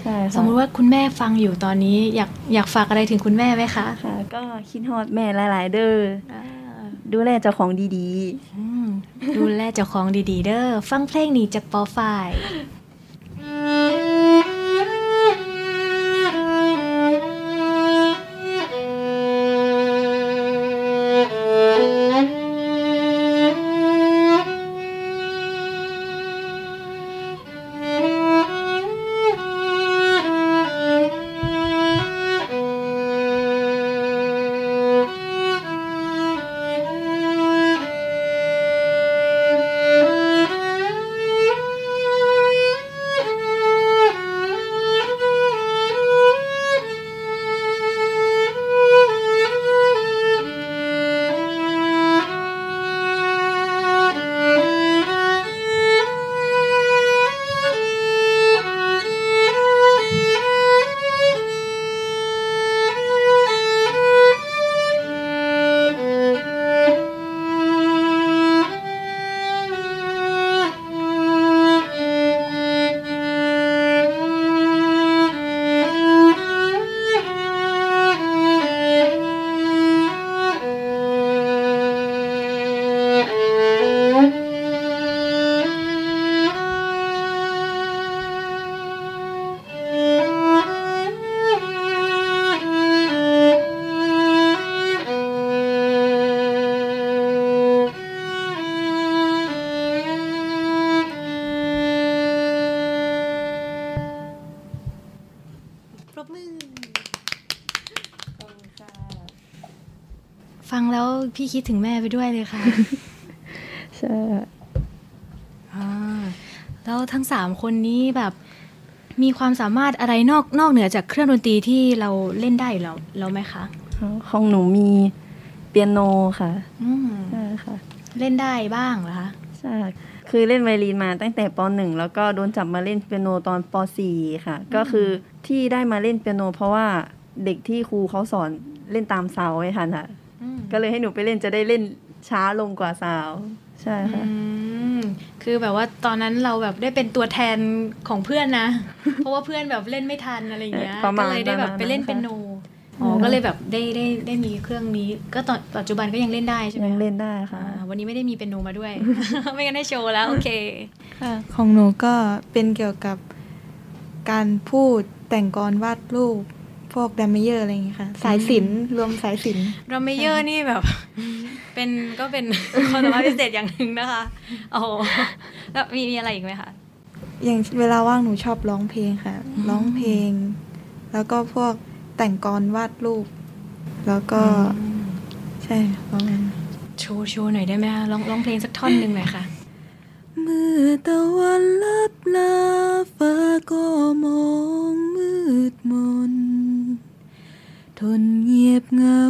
ใช่ค่ะสมมุติว่าคุณแม่ฟังอยู่ตอนนี้ อยากอยากฝากอะไรถึงคุณแม่ไหมคะค่ะ ก็คิดฮอดแม่หลายๆ เด้อดูแลเจ้าของดีอืมดูแลเจ้าของดีๆ เด้อฟังเพลงนี้จากปอฝ่า พี่คิดถึงแม่ไปด้วยเลยค่ะๆใช่ค่ะอ่าแล้วทั้งสามคนนี้แบบมีความสามารถอะไรนอกนอกเหนือจากเครื่องดนตรีที่เราเล่นได้อยู่แล้วแล้วไหมคะ ของหนูมีเปียโนค่ะอืมใช่ค่ะ เล่นได้บ้างเหรอคะ ใช่ค่ะคือเล่นไวโอลินมาตั้งแต่ปหนึ่งแล้วก็โดนจับมาเล่นเปียโนตอนปสี่ค่ะ ก็คือที่ได้มาเล่นเปียโน เพราะว่าเด็กที่ครูเขาสอนเล่นตามสาวไว้ทันค่ะอืม ก็เลยให้หนูไปเล่นจะได้เล่นช้าลงกว่าสาว ใช่ค่ะอืมคือแบบว่าตอนนั้นเราแบบได้เป็นตัวแทนของเพื่อนนะ เพราะว่าเพื่อนแบบเล่นไม่ทันอะไรอย่างเงี้ยประมาก็ณเลยได้แบบไปเล่นประมาณเป็นโนอ๋อก็เลยแบบได้ได้ได้มีเครื่องนี้ ก็ตอนปัจจุบันก็ยังเล่นได้ใช่ไหมยังคะเล่นได้ค่ะอ่าวันนี้ไม่ได้มีเป็นโนมาด้วย ไม่งั้นได้โชว์แล้วโอเคค่ะของหนูก็เป็นเกี่ยวกับการพูดแต่งกลอนวาดรูป พวกดรัมเมเยอร์อะไรอย่างเงี้ยค่ะ สายศิลป์รวมสายศิลป์ดรัมเมเยอร์นี่แบบ เป็นก็เป็นความสามารถพิเศษอย่างหนึ่งนะคะโอ้โหแล้วมีมีอะไรอีกไหมคะอย่างเวลาว่างหนูชอบร้องเพลงค่ะ ร้องเพลง แล้วก็พวกแต่งกลอนวาดรูป แล้วก็ ใช่ประมาณนั้นโชว์โชว์หน่อยได้ไหมคะร้องร้องเพลงสักท่อนหนึ่งหน่อยค่ะเมื่อตะวันลับลาฟ้าก็มองมืดมน ทนเงียบเหงา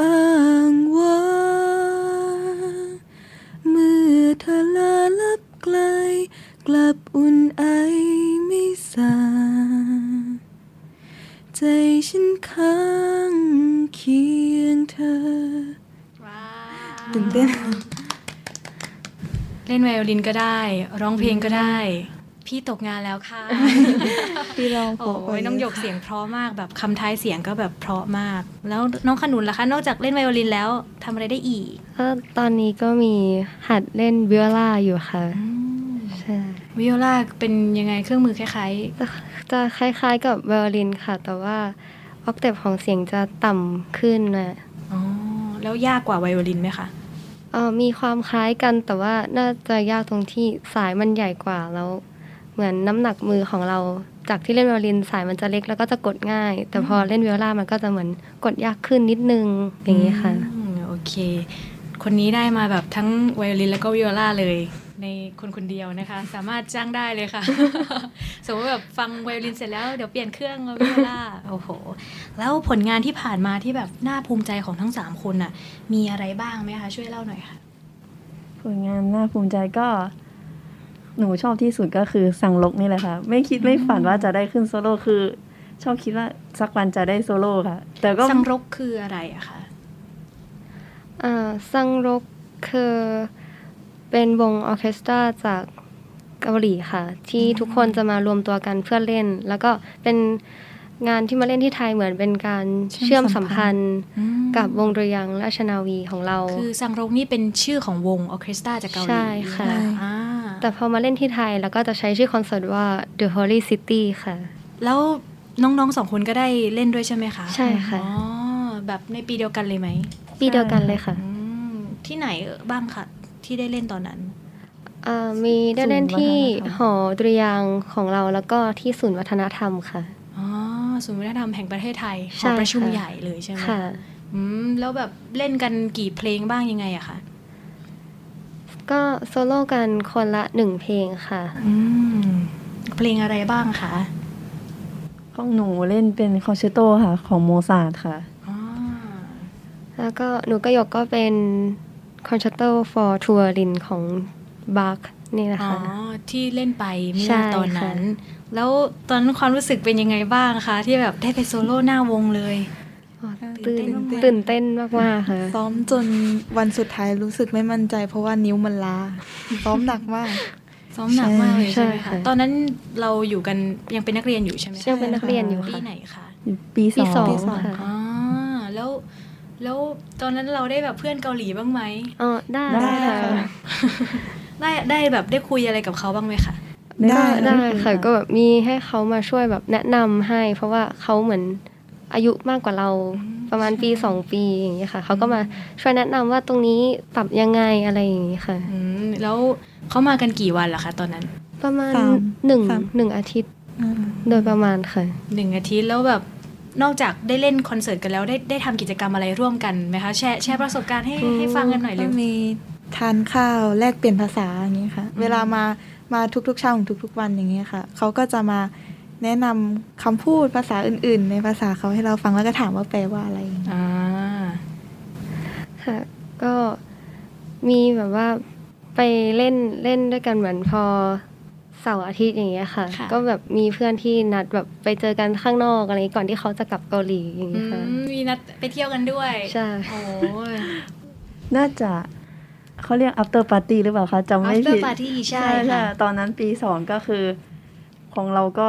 อ้างว้างเมื่อเธอลาลับไกล กลับอุ่นไอไม่สาใจฉันค้างเคียงเธอตื่นเต้น เล่นไวโอลินก็ได้ ร้องเพลงก็ได้ พี่ตกงานแล้วค่ะ พี่ลองโอ้ยน้องหยกเสียงเพราะมากแบบคำท้ายเสียงก็แบบเพราะมาก แล้วน้องขนุนล่ะคะ นอกจากเล่นไวโอลินแล้วทำอะไรได้อีกก็ตอนนี้ก็มีหัดเล่นวิโอลาอยู่ค่ะใช่วิโอลาเป็นยังไงเครื่องมือคล้ายจะจะคล้ายๆ กับไวโอลินค่ะ แต่ว่าออกเทปของเสียงจะต่ำขึ้นนะๆอ๋อแล้วยากกว่าไวโอลินไหมคะเอ่อมีความคล้ายกันแต่ว่าน่าจะยากตรงที่สายมันใหญ่กว่าแล้ว เหมือนน้ำหนักมือของเราจากที่เล่นไวโอลินสายมันจะเล็กแล้วก็จะกดง่าย แต่พอเล่นวิโอลามันก็จะเหมือนกดยากขึ้นนิดนึงอย่างนี้ค่ะอืมโอเค คนนี้ได้มาแบบทั้งไวโอลินแล้วก็วิโอลาเลยในคนคนเดียวนะคะ สามารถจ้างได้เลยค่ะ สมมติแบบฟังไวโอลินเสร็จแล้วเดี๋ยวเปลี่ยนเครื่องมาวิโอลาโอ้โห แล้วผลงานที่ผ่านมาที่แบบน่าภูมิใจของทั้งสามคนน่ะ มีอะไรบ้างไหมคะ ช่วยเล่าหน่อยค่ะ ผลงานน่าภูมิใจก็ หนูชอบที่สุดก็คือซังรกนี่แหละค่ะ ไม่คิดไม่ฝันว่าจะได้ขึ้นโซโล่คือ ชอบคิดว่าสักวันจะได้โซโล่ค่ะ แต่ก็ซังรกคืออะไรอะคะอ่าซังรกคือเป็นวงออร์เคสตราจากเกาหลีค่ะ ที่ทุกคนจะมารวมตัวกันเพื่อเล่น แล้วก็เป็นงานที่มาเล่นที่ไทยเหมือนเป็นการเชื่เชื่ออมมสัสัมมพัพันนธ์ธ์กับวงดุริยางค์ราชนาวีของเรา คือซังรกนี่เป็นชื่อของวงออร์เคสตราจากเกาหลีใช่ค่ะอ่า แต่พอมาเล่นที่ไทยแล้วก็จะใช้ชื่อคอนเสิร์ตว่า The Holy City ค่ะ แล้วน้องๆสองคนก็ได้เล่นด้วยใช่ไหมคะ ใช่ค่ะ อ๋อ แบบในปีเดียวกันเลยไหม ปีเดียวกันเลยค่ะอืมที่ไหนเอ่อบ้างคะที่ได้เล่นตอนนั้นอ่ามีได้เล่นที่ศูนย์วัฒนธรรมหอดุริยางค์ของเราแล้วก็ที่ศูนย์วัฒนธรรมค่ะ อ๋อ ศูนย์วัฒนธรรมแห่งประเทศไทยหใช่อประชุมค่ะใหญ่เลยใช่ไหมค่ะอืมแล้วแบบเล่นกันกี่เพลงบ้างยังไงอะคะ ก็โซโล่กันคนละหนึ่งเพลงค่ะ อืมเพลงอะไรบ้างคะของหนูเล่นเป็นคอนแชตโตค่ะ ของโมซาร์ทค่ะอ๋อแล้วก็หนูก็ยกก็เป็น Concerto for Turin ของบาร์กนี่นะอ๋อคะที่เล่นไปเมื่ใช่อตอนนั้นค่ะแล้วตอนนั้นความรู้สึกเป็นยังไงบ้างคะ ที่แบบได้ไปโซโล่หน้าวงเลย ตื่นตื่นเต้นมากๆตื่นเต้นมากๆค่ะ ซ้อมจนวันสุดท้ายรู้สึกไม่มั่นใจ เพราะว่านิ้วมันล้า ซ้อมหนักมาก ซ้อมหนักมากเลยใช่ใช่ไหมค่ะคะตอนนั้นเราอยู่กันยังเป็นนักเรียนอยู่ใช่ไหมคะยังเป็นนักเรียนอยู่ปีค่ะไหนคะปีสปีองสองปีสองค่ะอ๋อแล้วแล้วตอนนั้นเราได้แบบเพื่อนเกาหลีบ้างไหมอ๋อได้ได้ค่ะค่ะได้ได้แบบได้คุยอะไรกับเขาบ้างไหมคะได้ได้ค่ะก็แบบมีให้เขามาช่วยแบบแนะนำให้ เพราะว่าเขาเหมือน อายุมากกว่าเราประมาณปีสองปีอย่างเงี้ยค่ะเขาก็มาช่วยแนะนำว่าตรงนี้ปรับยังไงอะไรอย่างงี้ค่ะอืมแล้วเขามากันกี่วันล่ะคะตอนนั้น ประมาณสามหนึ่งสามหนึ่งอาทิตย์อืมโดยประมาณค่ะหนึ่งอาทิตย์แล้วแบบนอกจากได้เล่นคอนเสิร์ตกันแล้วได้ได้ทำกิจกรรมอะไรร่วมกันไหมคะแชร์แชร์ประสบการณ์ให้อืมให้ฟังกันหน่อยเลก็ยมีทานข้าวแลกเปลี่ยนภาษาอย่างนี้ค่ะ เวลามามาทุกๆเช้าของทุกๆวันอย่างนี้ยค่ะเขาก็จะมา แนะนำคำพูดภาษาอื่น ๆ ในภาษาเขาให้เราฟังแล้วก็ถามว่าแปลว่าอะไรอย่างเงี้ยอ่าค่ะ ก็มีแบบว่าไปเล่นเล่นด้วยกันเหมือนพอเสาร์อาทิตย์อย่างเงี้ยค่ะค่ะก็แบบมีเพื่อนที่นัดแบบไปเจอกันข้างนอกอะไรอย่างงี้ก่อนที่เขาจะกลับเกาหลีอย่างอืเงี้ยค่ะมมีนัดไปเที่ยวกันด้วยใช่โอ้ยน่าจะเขาเรียก after party หรือเปล่าคะจำไม่ after ผิด party ใช่ใช่ใช่ค่ะตอนนั้นปีสองก็คือ ของเราก็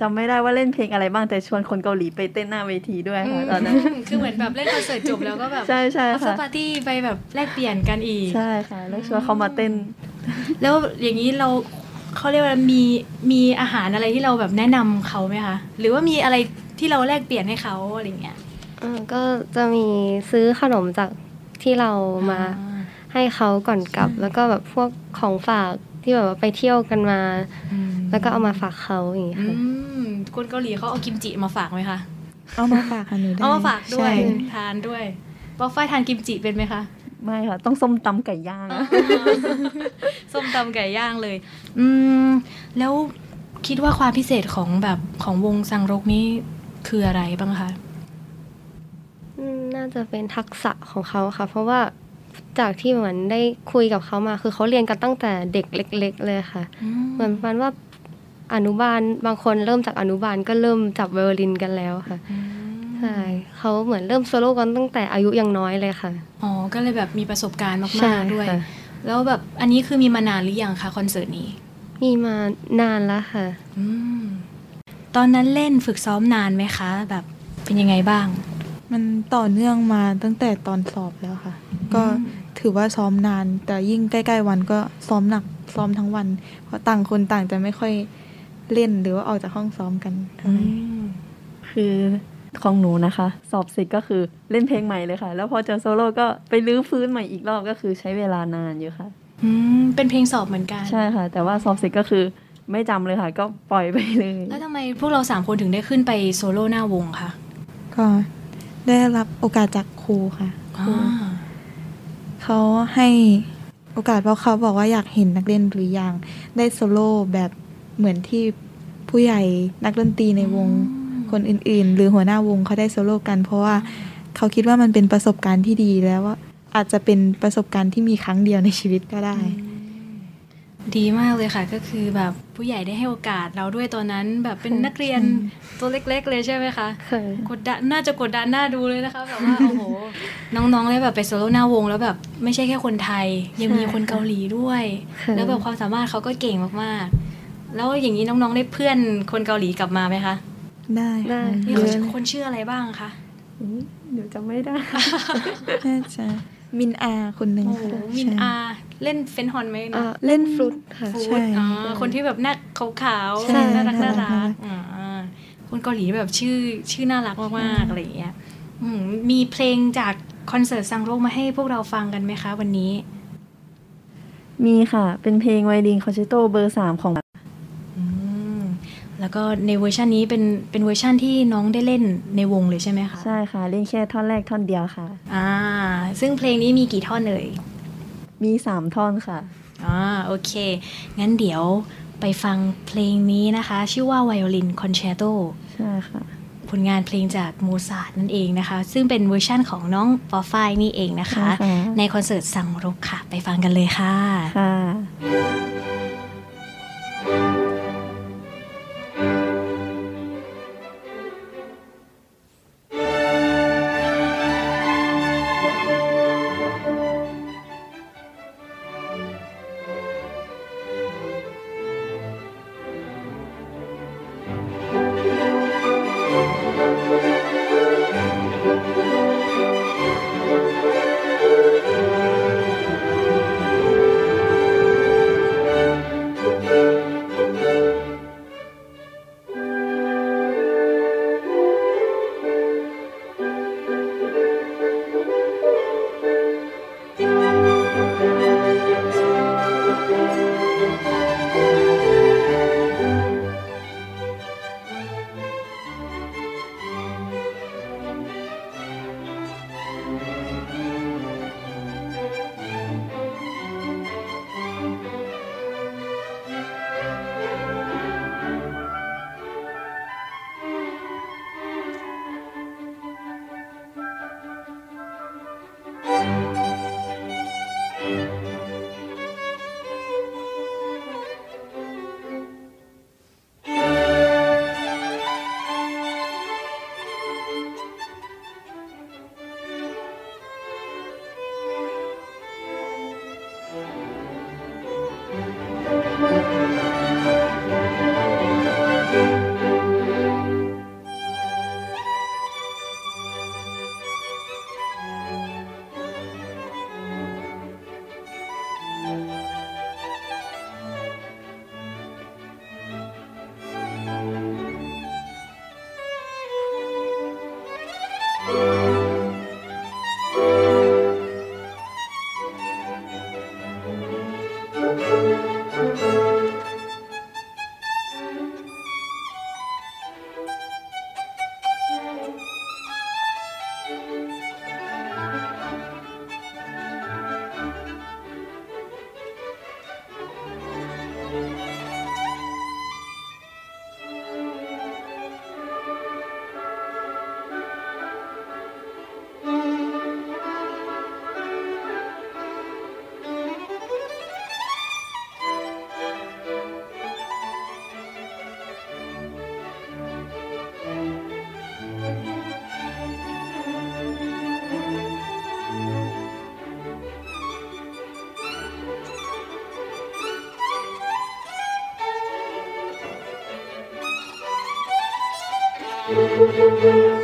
จำไม่ได้ว่าเล่นเพลงอะไรบ้างแต่ชวนคนเกาหลีไปเต้นหน้าเวทีด้วยค่ะตอนนั้นมคือเหมือนแบบเล่นคอนเสิร์ตจบแล้วก็แบบใช่ใช่ after ค่ะ party ไปแบบแลกเปลี่ยนกันอีกใช่ค่ะแล้วชวนเขามาเต้น แล้วอย่างนี้เราเขาเรียกว่ามีมีอาหารอะไรที่เราแบบแนะนำเขาไหมคะหรือว่ามีอะไรที่เราแลกเปลี่ยนให้เขาอะไรเงี้ยอ่าก็จะมีซื้อขนมจากที่เรามาอ่ให้เขาก่อนกลับ แล้วก็แบบพวกของฝาก ที่แบบว่าไปเที่ยวกันมาอืมแล้วก็เอามาฝากเขาอย่างงี้อืค่ะมคนเกาหลีเขาเอากิมจิมาฝากไหมคะเอามาฝากค่ะหนูได้เอามาฝากด้วยใช่ทานด้วยบอฟฝ้ายทานกิมจิเป็นไหมคะไม่ค่ะ ต้องส้มตำไก่ย่างอะส้มตำไก่ย่างเลย อืมแล้วคิดว่าความพิเศษของแบบของวงสังรกนี้คืออะไรบ้างคะอืมน่าจะเป็นทักษะของเขาค่ะ เพราะว่า จากที่เหมือนได้คุยกับเขามา คือเขาเรียนกันตั้งแต่เด็กเล็ก ๆ เลยค่ะ เหมือนประมาณว่าอนุบาลบางคนเริ่มจากอนุบาลก็เริ่มจับไวโอลินกันแล้วค่ะใช่เขาเหมือนเริ่มโซโล่กันตั้งแต่อายุยังน้อยเลยค่ะอ๋อก็เลยแบบมีประสบการณ์ใช่มากๆด้วยค่ะแล้วแบบอันนี้คือมีมานานหรือยังคะคอนเสิร์ตนี้ มีมานานแล้วค่ะอืมตอนนั้นเล่นฝึกซ้อมนานไหมคะ แบบเป็นยังไงบ้าง มันต่อเนื่องมาตั้งแต่ตอนสอบแล้วค่ะ ก็ ถือว่าซ้อมนาน แต่ยิ่งใกล้ๆวันก็ซ้อมหนักซ้อมทั้งวัน เพราะต่างคนต่างจะไม่ค่อยเล่นหรือว่าออกจากห้องซ้อมกันเท่าไหร่คือของหนูนะคะ สอบเสร็จก็คือเล่นเพลงใหม่เลยค่ะ แล้วพอเจอโซโล่ก็ไปลื้อฟื้นใหม่อีกรอบก็คือใช้เวลานานอยู่ค่ะอืมเป็นเพลงสอบเหมือนกัน ใช่ค่ะ แต่ว่าสอบเสร็จก็คือไม่จำเลยค่ะ ก็ปล่อยไปเลย แล้วทำไมพวกเราสามคนถึงได้ขึ้นไปโซโล่หน้าวงคะก็ได้รับโอกาสจากครูค่ะครูอ่า เขาให้โอกาสเพราะเขาบอกว่าอยากเห็นนักเรียนหรือยังได้โซโล่แบบเหมือนที่ผู้ใหญ่นักดนตรีในวงคนอื่น ๆ หรือหัวหน้าวงเขาได้โซโล่กัน เพราะว่าเขาคิดว่ามันเป็นประสบการณ์ที่ดีแล้วว่าอาจจะเป็นประสบการณ์ที่มีครั้งเดียวในชีวิตก็ได้ ดีมากเลยค่ะ ก็คือแบบผู้ใหญ่ได้ให้โอกาสเราด้วยตอนนั้น แบบเป็นนักเรียนตัวเล็ก ๆ เลยใช่ไหมคะเคยกดดันน่าจะกดดันน่าดูเลยนะคะแบบว่าโอ้โหน้องๆได้แบบไปโซโล่หน้าวง แล้วแบบไม่ใช่แค่คนไทย ยังมีคนเกาหลีด้วยค่ะแล้วแบบความสามารถเขาก็เก่งมากๆ แล้วอย่างนี้น้องๆได้เพื่อนคนเกาหลีกลับมาไหมคะได้ได้ค่ะมีเยคนอะคนชื่ออะไรบ้างคะเดี๋ยวจำไม่ได้น่าจะมินอาคนหนึ่งโอ้โหค่ะมินใช่อา เล่นเฟนฮอนไหมอ่านะเล่นฟลุตค่ะฟูใช่ดอ๋อคนที่แบบหน้าขาวๆใช่น่ารักน่าน่ารัรักกอ่าคนเกาหลีแบบชื่อชื่อน่ารักมากๆอะไรอย่างเงี้ยอืมมีเพลงจากคอนเสิร์ตซังรกมาให้พวกเราฟังกันไหมคะวันนี้ มีค่ะ เป็นเพลง Violin Concerto เบอร์สามของอืมแล้วก็ในเวอร์ชันนี้เป็นเป็นเวอร์ชันที่น้องได้เล่นในวงเลยใช่ไหมคะ ใช่ค่ะ เล่นแค่ท่อนแรกท่อนเดียวค่ะ อ่า ซึ่งเพลงนี้มีกี่ท่อนเอ่ย มีสามท่อนค่ะอ่าโอเค งั้นเดี๋ยวไปฟังเพลงนี้นะคะ ชื่อว่า Violin Concerto ใช่ค่ะผลงานเพลงจากโมซาร์ทนั่นเองนะคะ ซึ่งเป็นเวอร์ชั่นของน้องปอฝ้ายนี่เองนะคะใช่ค่ะในคอนเสิร์ตซังรกค่ะ ไปฟังกันเลยค่ะค่ะ「 บ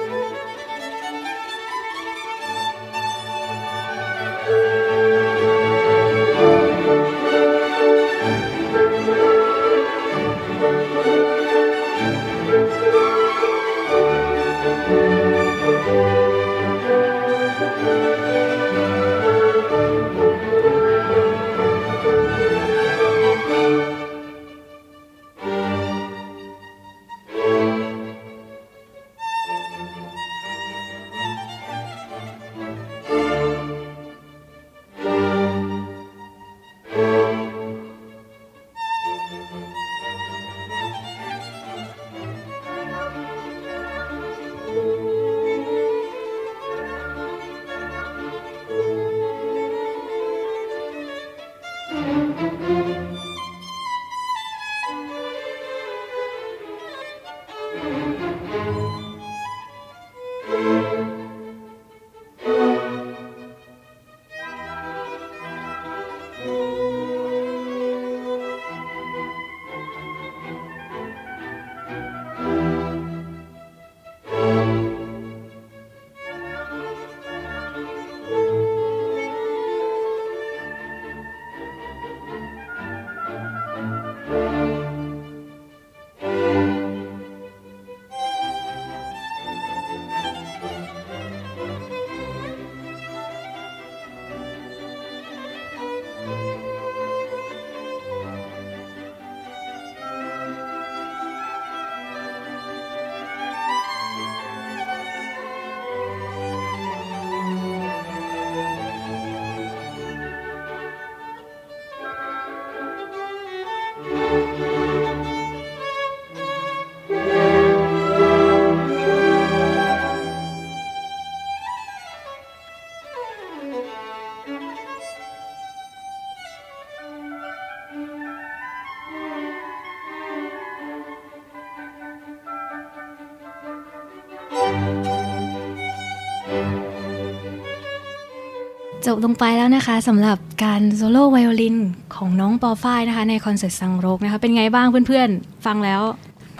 ลงไปแล้วนะคะสำหรับการโซโล่ไวโอลินของน้องปอฝ้ายนะคะในคอนเสิร์ตสังโรกนะคะ เป็นไงบ้างเพื่อนๆ ฟังแล้ว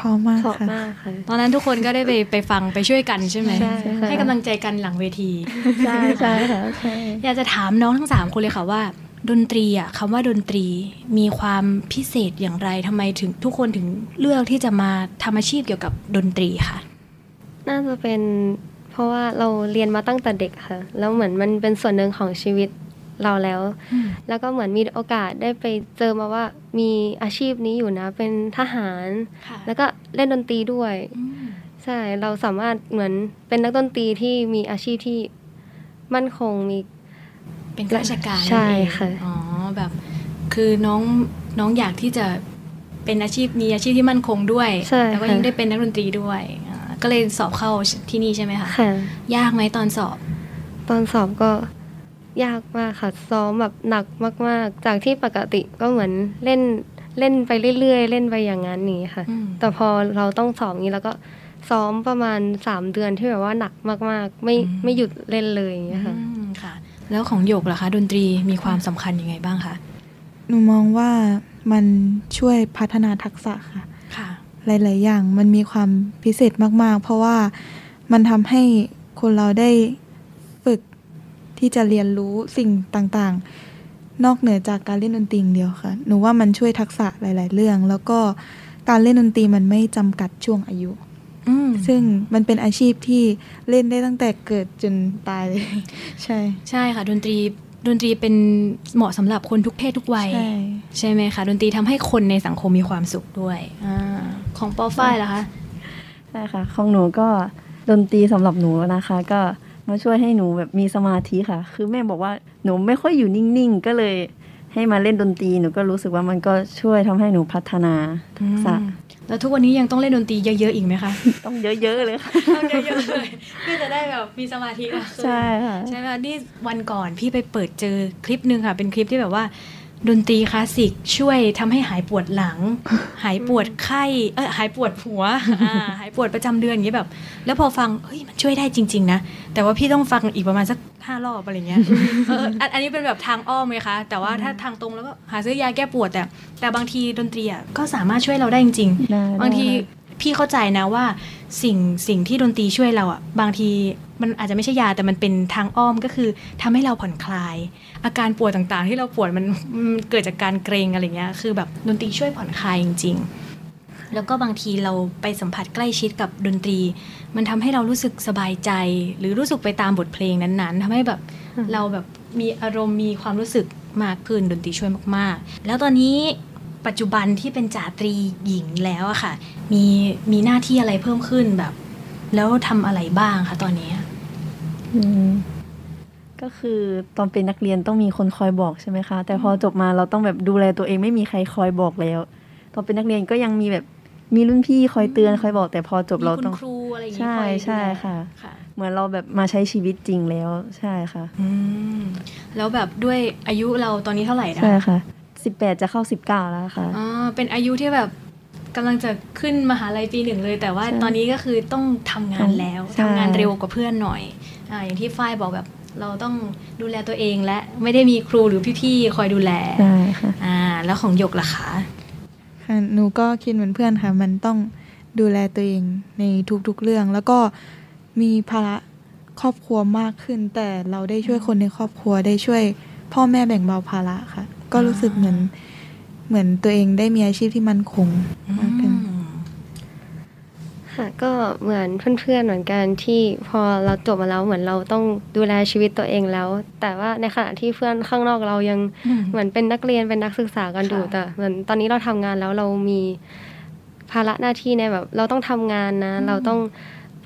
พร้อมมากเพราะค่ะมากค่ะ ตอนนั้นทุกคนก็ได้ไปไปฟังไปช่วยกันใช่ไหมใช่ค่ะให้กำลังใจกันหลังเวทีใช่ใช่ค่ะใช่อยากจะถามน้องทั้งสามคนเลยค่ะว่า ดนตรีอะคำว่าดนตรีมีความพิเศษอย่างไรทำไมถึงทุกคนถึงเลือกที่จะมาทำอาชีพเกี่ยวกับดนตรีค่ะ น่าจะเป็น เพราะว่าเราเรียนมาตั้งแต่เด็กค่ะ แล้วเหมือนมันเป็นส่วนหนึ่งของชีวิตเราแล้วอืมแล้วก็เหมือนมีโอกาสได้ไปเจอมาว่ามีอาชีพนี้อยู่นะ เป็นทหารค่ะแล้วก็เล่นดนตรีด้วยอืมใช่ เราสามารถเหมือนเป็นนักดนตรีที่มีอาชีพที่มั่นคงมี เป็นข้าราชการใช่นั่นเองค่ะ อ๋อ แบบ คือน้องน้องอยากที่จะเป็นอาชีพมีอาชีพที่มั่นคงด้วยใช่แล้วก็ค่ะยังได้เป็นนักดนตรีด้วยอ่า ก็เลยสอบเข้าที่นี่ใช่ไหมคะค่ะ ยากไหมตอนสอบ ตอนสอบก็ยากมากค่ะซ้อมแบบหนักมาก ๆ จากที่ปกติก็เหมือนเล่นเล่นไปเรื่อย ๆ เล่นไปอย่างนั้นนี้ค่ะอืมแต่พอเราต้องสอบนี้แล้วก็ซ้อมประมาณสามเดือนที่แบบว่าหนักมากๆ ไม่ไม่หยุดเล่นเลยอย่างเงี้ยค่ะอืมค่ะ แล้วของหยกล่ะคะ ดนตรีมีความสำคัญยังไงบ้างคะหนูมองว่ามันช่วยพัฒนาทักษะค่ะค่ะ หลาย ๆ อย่างมันมีความพิเศษมาก ๆ เพราะว่ามันทำให้คนเราได้ฝึกที่จะเรียนรู้สิ่งต่าง ๆ นอกเหนือจากการเล่นดนตรีอย่างเดียวค่ะ หนูว่ามันช่วยทักษะหลาย ๆ เรื่อง แล้วก็การเล่นดนตรีมันไม่จำกัดช่วงอายุอืมซึ่งมันเป็นอาชีพที่เล่นได้ตั้งแต่เกิดจนตายเลย ใช่ ใช่ค่ะดนตรีดนตรีเป็นเหมาะสำหรับคนทุกเพศทุกวัย ใช่ใช่ไหมคะ ดนตรีทำให้คนในสังคมมีความสุขด้วยอา ของปอฝ้ายล่ะคะใช่ค่ะของหนูก็ดนตรีสำหรับหนูนะคะ ก็มาช่วยให้หนูแบบมีสมาธิค่ะ คือแม่บอกว่าหนูไม่ค่อยอยู่นิ่งๆ ก็เลยให้มาเล่นดนตรีหนูก็รู้สึกว่ามันก็ช่วยทำให้หนูพัฒนาทักษะอืมแล้วทุกวันนี้ยังต้องเล่นดนตรีเยอะๆอีกไหมคะ ต้องเยอะๆเลยค่ะต้องเยอะๆเลยเพื่อจะได้แบบมีสมาธิมากขึ้นใช่ค่ะใช่ไหมนี่วันก่อนพี่ไปเปิดเจอคลิปหนึ่งค่ะ เป็นคลิปที่แบบว่า ดนตรีคลาสสิกช่วยทำให้หายปวดหลัง หายปวดไข้เออหายปวดหัวอ่าหายปวดประจำเดือนอย่างเงี้ยแบบ แล้วพอฟังเฮ้ยมันช่วยได้จริง ๆ นะ แต่ว่าพี่ต้องฟังอีกประมาณสักห้ารอบอะไรเงี้ยเอออันอันนี้เป็นแบบทางอ้อมไหมคะ แต่ว่าถ้าทางตรงแล้วก็หาซื้อยาแก้ปวด แต่แต่บางทีดนตรีอะก็สามารถช่วยเราได้จริงได้ๆบางทีได้พี่เข้าใจนะว่าสิ่งสิ่งที่ดนตรีช่วยเราอะบางทีมันอาจจะไม่ใช่ยาแต่มันเป็นทางอ้อมก็คือทำให้เราผ่อนคลาย อาการปวดต่างๆ ที่เราปวดมันมันเกิดจากการเกรงอะไรเงี้ยคือแบบดนตรีช่วยผ่อนคลายจริง ๆ แล้วก็บางทีเราไปสัมผัสใกล้ชิดกับดนตรี มันทำให้เรารู้สึกสบายใจ หรือรู้สึกไปตามบทเพลงนั้นๆทำให้แบบเราแบบมีอารมณ์มีความรู้สึกมากขึ้นดนตรีช่วยมากๆ แล้วตอนนี้ปัจจุบันที่เป็นจ่าตรีหญิงแล้วอะค่ะ มีมีหน้าที่อะไรเพิ่มขึ้นแบบ แล้วทำอะไรบ้างคะตอนนี้อืม ก็คือตอนเป็นนักเรียนต้องมีคนคอยบอกใช่ไหมคะ แต่พอจบมาเราต้องแบบดูแลตัวเองไม่มีใครคอยบอกแล้ว ตอนเป็นนักเรียนก็ยังมีแบบมีรุ่นพี่คอยเตือนคอยบอก แต่พอจบเรามีคุต้ณองครูอะไรอย่างงี้ใช่คอยดูแลใช่ค่ะค่ะ เหมือนเราแบบมาใช้ชีวิตจริงแล้วใช่ค่ะอืมแล้วแบบด้วยอายุเราตอนนี้เท่าไหร่นะใช่ค่ะสิบแปดจะเข้าสิบเก้าแล้วค่ะอ๋อเป็นอายุที่แบบกำลังจะขึ้นมหาลัยปีหนึ่งเลย แต่ว่าใช่ตอนนี้ก็คือต้องทำงานแล้วใช่ทำงานเร็วกว่าเพื่อนหน่อยอ่าอย่างที่ฝ้ายบอกแบบ เราต้องดูแลตัวเองและไม่ได้มีครูหรือพี่ๆคอยดูแลใช่ค่ะอ่าแล้วของหยกล่ะคะค่ะหนูก็คิดเหมือนเพื่อนค่ะ มันต้องดูแลตัวเองในทุกๆเรื่อง แล้วก็มีภาระครอบครัวมากขึ้น แต่เราได้ช่วยคนในครอบครัวได้ช่วย พ่อแม่แบ่งเบาภาระค่ะ ก็รู้สึกเหมือนเหมือนตัวเองได้มีอาชีพที่มั่นคงมากขึ้นอืม ค่ะก็เหมือนเพื่อนๆเหมือนกันที่พอเราจบมาแล้วเหมือนเราต้องดูแลชีวิตตัวเองแล้ว แต่ว่าในขณะที่เพื่อนข้างนอกเรายังอืมเหมือนเป็นนักเรียนเป็นนักศึกษากันอยู่ค่ะแต่เหมือนตอนนี้เราทำงานแล้วเรามีภาระหน้าที่ในแบบ เราต้องทำงานนะ เราต้อง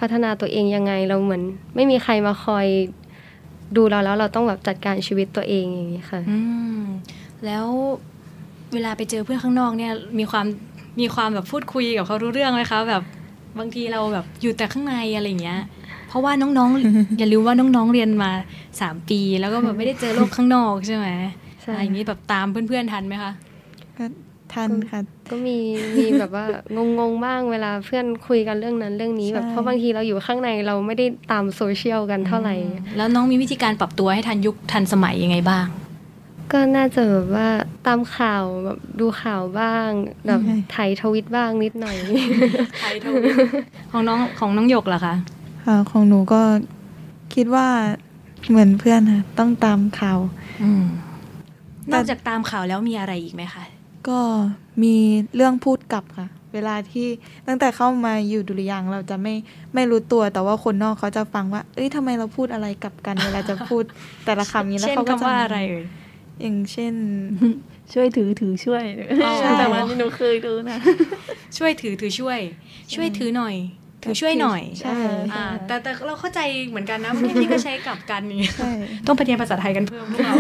พัฒนาตัวเองยังไงเราเหมือน ไม่มีใครมาคอยดูเราแล้วเราต้องแบบจัดการชีวิตตัวเองอย่างนี้ค่ะอืมแล้วเวลาไปเจอเพื่อนข้างนอกเนี่ยมีความมีความแบบพูดคุยกับเขารู้เรื่องไหมคะแบบ บางทีเราแบบอยู่แต่ข้างในอะไรอย่างเงี้ย เพราะว่าน้องๆ อย่าลืมว่าน้องๆเรียนมาสามปี แล้วก็แบบไม่ได้เจอโลกข้างนอกใช่ไหมใช่อะไรอย่างนี้แบบตามเพื่อนๆทันไหมคะก็ทันค่ะ ก็มีมีแบบว่างงๆบ้างเวลาเพื่อนคุยกันเรื่องนั้นเรื่องนี้ใช่แบบเพราะบางทีเราอยู่ข้างในเราไม่ได้ตามโซเชียลกันเท่าไหร่ แล้วน้องมีวิธีการปรับตัวให้ทันยุคทันสมัยยังไงบ้าง ก็น่าจะแบบว่าตามข่าวแบบดูข่าวบ้างแบบใช่ไถทวิตบ้างนิดหน่อยไทยทวิตของน้องของน้องหยกเหรอคะค่ะของหนูก็คิดว่าเหมือนเพื่อนค่ะต้องตามข่าวอืมแต่นอกจากตามข่าวแล้วมีอะไรอีกไหมคะก็มีเรื่องพูดกลับค่ะ เวลาที่ตั้งแต่เข้ามาอยู่ดุริยางค์เราจะไม่ไม่รู้ตัวแต่ว่าคนนอกเขาจะฟังว่า เอ้ยทำไมเราพูดอะไรกลับกัน เวลาจะพูดแต่ละคำนี้แล้วเช่นเขาก็จะคำว่าอะไรเอ่ย อย่างเช่น ช่วยถือถือช่วยอ๋อแต่ว่านี่หนูเคยดูนะ ช่วยถือถือช่วย ช่วยถือหน่อย ถือช่วยหน่อยใช่อ่าแต่แต่เราเข้าใจเหมือนกันนะพี่พี่ก็ใช้กลับกันนี่ใช่ต้องไปเรียนภาษาไทยกันเพิ่มพวกเรา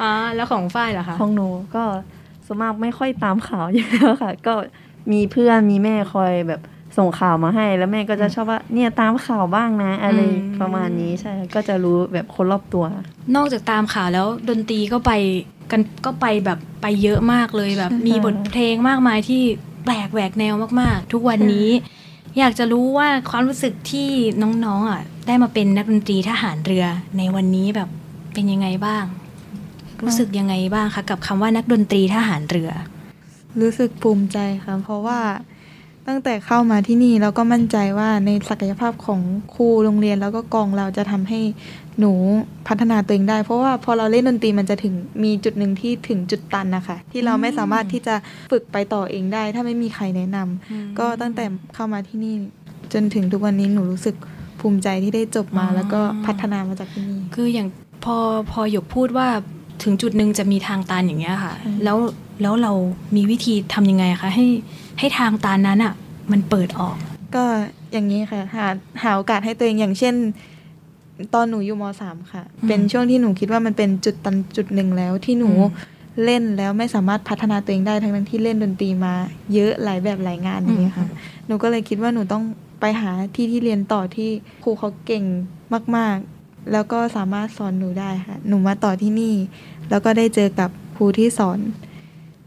อ่าแล้วของฝ้ายล่ะคะของหนูก็ส่วนมากไม่ค่อยตามข่าวอยู่แล้วค่ะ ก็มีเพื่อนมีแม่คอยแบบ ส่งข่าวมาให้ แล้วแม่ก็จะชอบว่าเนี่ยตามข่าวบ้างนะ อะไรประมาณนี้ใช่ก็จะรู้แบบคนรอบตัว นอกจากตามข่าวแล้วดนตรีก็ไปกันก็ไปแบบไปเยอะมากเลยแบบ มีบทเพลงมากมายที่แปลกแหวกแนวมากๆ ทุกวันนี้ อยากจะรู้ว่าความรู้สึกที่น้องๆอะ ได้มาเป็นนักดนตรีทหารเรือในวันนี้แบบเป็นยังไงบ้าง รู้สึกยังไงบ้างคะกับคำว่านักดนตรีทหารเรือ รู้สึกภูมิใจค่ะเพราะว่า ตั้งแต่เข้ามาที่นี่เราก็มั่นใจว่าในศักยภาพของครูโรงเรียนแล้วก็กองเราจะทำให้หนูพัฒนาตัวเองได้ เพราะว่าพอเราเล่นดนตรีมันจะถึงมีจุดหนึ่งที่ถึงจุดตันนะคะที่เราไม่สามารถที่จะฝึกไปต่อเองได้ ถ้าไม่มีใครแนะนำก็ตั้งแต่เข้ามาที่นี่ จนถึงทุกวันนี้หนูรู้สึกภูมิใจที่ได้จบมาอ๋อแล้วก็พัฒนามาจากที่นี่คืออย่างพอพอหยกพูดว่าถึงจุดหนึ่งจะมีทางตันอย่างเงี้ยค่ะอืมแล้วแล้วเรามีวิธีทำยังไงคะให้ ให้ทางตันนั้นอะ มันเปิดออก ก็อย่างนี้ค่ะหาหาโอกาสให้ตัวเองอย่างเช่น ตอนหนูอยู่มสามค่ะอืมเป็นช่วงที่หนูคิดว่ามันเป็นจุดตันจุดหนึ่งแล้วที่หนูอืมเล่นแล้วไม่สามารถพัฒนาตัวเองได้ทั้งทั้งที่เล่นดนตรีมา เยอะหลายแบบหลายงานอย่างนี้ยค่ะ หนูก็เลยคิดว่าหนูต้องไปหาที่ที่เรียนต่อที่ครูเขาเก่งมาก ๆ แล้วก็สามารถสอนหนูได้ค่ะ หนูมาต่อที่นี่ แล้วก็ได้เจอกับครูที่สอน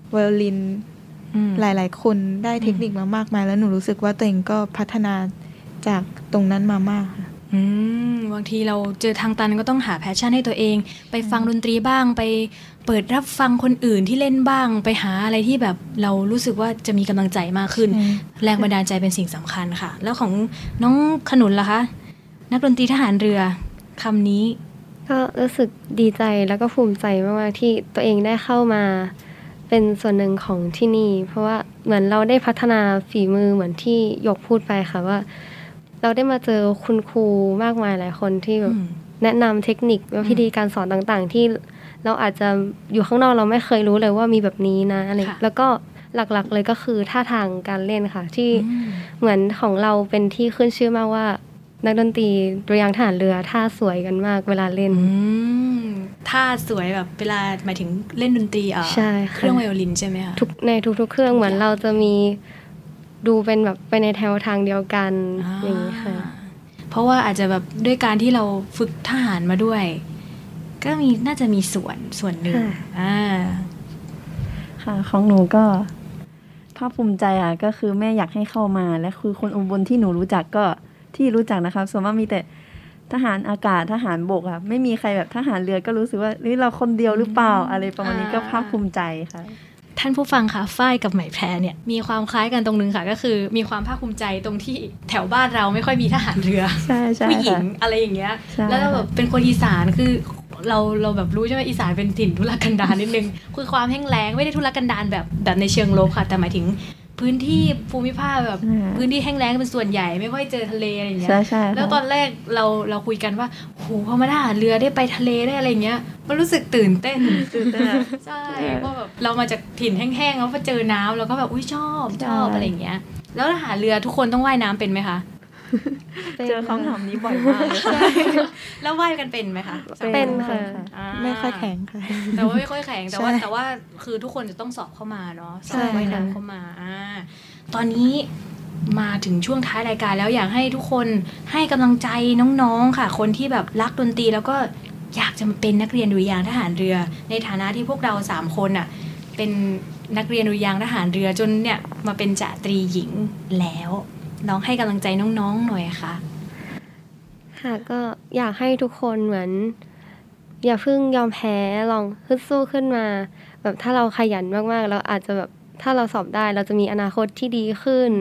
ไวโอลินอืม หลาย ๆ คนได้เทคนิคมามากมาย แล้วหนูรู้สึกว่าตัวเองก็พัฒนาจากตรงนั้นมามากค่ะอืมบางทีเราเจอทางตันก็ต้องหา passion ให้ตัวเอง ไปฟังดนตรีบ้าง ไปเปิดรับฟังคนอื่นที่เล่นบ้าง ไปหาอะไรที่แบบเรารู้สึกว่าจะมีกำลังใจมากขึ้นใช่แรงบันดาลใจเป็นสิ่งสำคัญค่ะ แล้วของน้องขนุนล่ะคะ นักดนตรีทหารเรือคำนี้ ก็รู้สึกดีใจแล้วก็ภูมิใจมากๆที่ตัวเองได้เข้ามา เป็นส่วนหนึ่งของที่นี่ เพราะว่าเหมือนเราได้พัฒนาฝีมือเหมือนที่หยกพูดไปค่ะว่า เราได้มาเจอคุณครูมากมายหลายคนที่แบบอืมแนะนำเทคนิคและวิธีการสอนต่างๆ ที่เราอาจจะอยู่ข้างนอกเราไม่เคยรู้เลยว่ามีแบบนี้นะอะไรค่ะแล้วก็หลักๆเลยก็คือท่าทางการเล่นค่ะ ที่อืมเหมือนของเราเป็นที่ขึ้นชื่อมากว่า นักดนตรีตัวยางทหารเรือท่าสวยกันมากเวลาเล่นอืมท่าสวยแบบเวลาหมายถึงเล่นดนตรีเอ่อใช่ค่ะเครื่องไวโอลินใช่ไหมคะทุกในทุกๆ เครื่องเหมือนเราจะมีดูเป็นแบบไปในแถวทางเดียวกันอ่าอย่างนี้ค่ะ เพราะว่าอาจจะแบบด้วยการที่เราฝึกทหารมาด้วย ก็มีน่าจะมีส่วนส่วนหนึ่งค่ะอ่าค่ะของหนูก็ภาคภูมิใจอะก็คือแม่อยากให้เข้ามาและคือคนอุบลที่หนูรู้จักก็ ที่รู้จักนะครับ ส่วนมากมีแต่ทหารอากาศทหารบกอะไม่มีใครแบบทหารเรือก็รู้สึกว่านี่เราคนเดียวหรือเปล่าอะไรประมาณนี้ก็ภาคภูมิใจค่ะ ท่านผู้ฟังคะฝ้ายกับไหมแพรเนี่ยมีความคล้ายกันตรงนึงค่ะ ก็คือมีความภาคภูมิใจตรงที่แถวบ้านเราไม่ค่อยมีทหารเรือใช่ใช่ผู้หญิงค่ะอะไรอย่างเงี้ยใช่แล้วเราแบบเป็นคนอีสานคือเราเราแบบรู้ใช่ไหมอีสานเป็นถิ่นทุรกันดารนิดนึง คือความแห้งแล้งไม่ได้ทุรกันดารแบบแบบในเชิงลบค่ะ แต่หมายถึง พื้นที่ภูมิภาคแบบอ่าพื้นที่แห้งแล้งเป็นส่วนใหญ่ไม่ค่อยเจอทะเลอะไรอย่างเงี้ยใช่ใช่ค่ะแล้วตอนแรกเราเราคุยกันว่าโหพอมาทหารเรือได้ไปทะเลได้อะไรเงี้ย มันรู้สึกตื่นเต้นตื่นเต้นอะใช่เพราะแบบเรามาจากถิ่นแห้งๆแล้วพอเจอน้ำเราก็แบบอุ้ยชอบชอบใช่อะไรอย่างเงี้ย แล้วทหารเรือทุกคนต้องว่ายน้ำเป็นไหมคะ เจอคำถามนี้บ่อยมากเลยค่ะแล้วว่ายกันเป็นไหมคะเป็นค่ะอ่าไม่ค่อยแข็งค่ะแต่ว่าไม่ค่อยแข็งแต่ว่าใช่แต่ว่าคือทุกคนจะต้องสอบเข้ามาเนาะสใช่อบว่ายน้ำเข้ามาอ่าตอนนี้มาถึงช่วงท้ายรายการแล้วอยากให้ทุกคนให้กำลังใจน้องๆค่ะ คนที่แบบรักดนตรีแล้วก็อยากจะมาเป็นนักเรียนดุริยางค์ทหารเรือ ในฐานะที่พวกเราสามคนอะเป็นนักเรียนดุริยางค์ทหารเรือจนเนี่ยมาเป็นจ่าตรีหญิงแล้ว น้องให้กำลังใจน้องๆหน่อยค่ะ ค่ะก็อยากให้ทุกคนเหมือน อย่าเพิ่งยอมแพ้ลองฮึดสู้ขึ้นมา แบบถ้าเราขยันมากๆ เราอาจจะแบบถ้าเราสอบได้เราจะมีอนาคตที่ดีขึ้น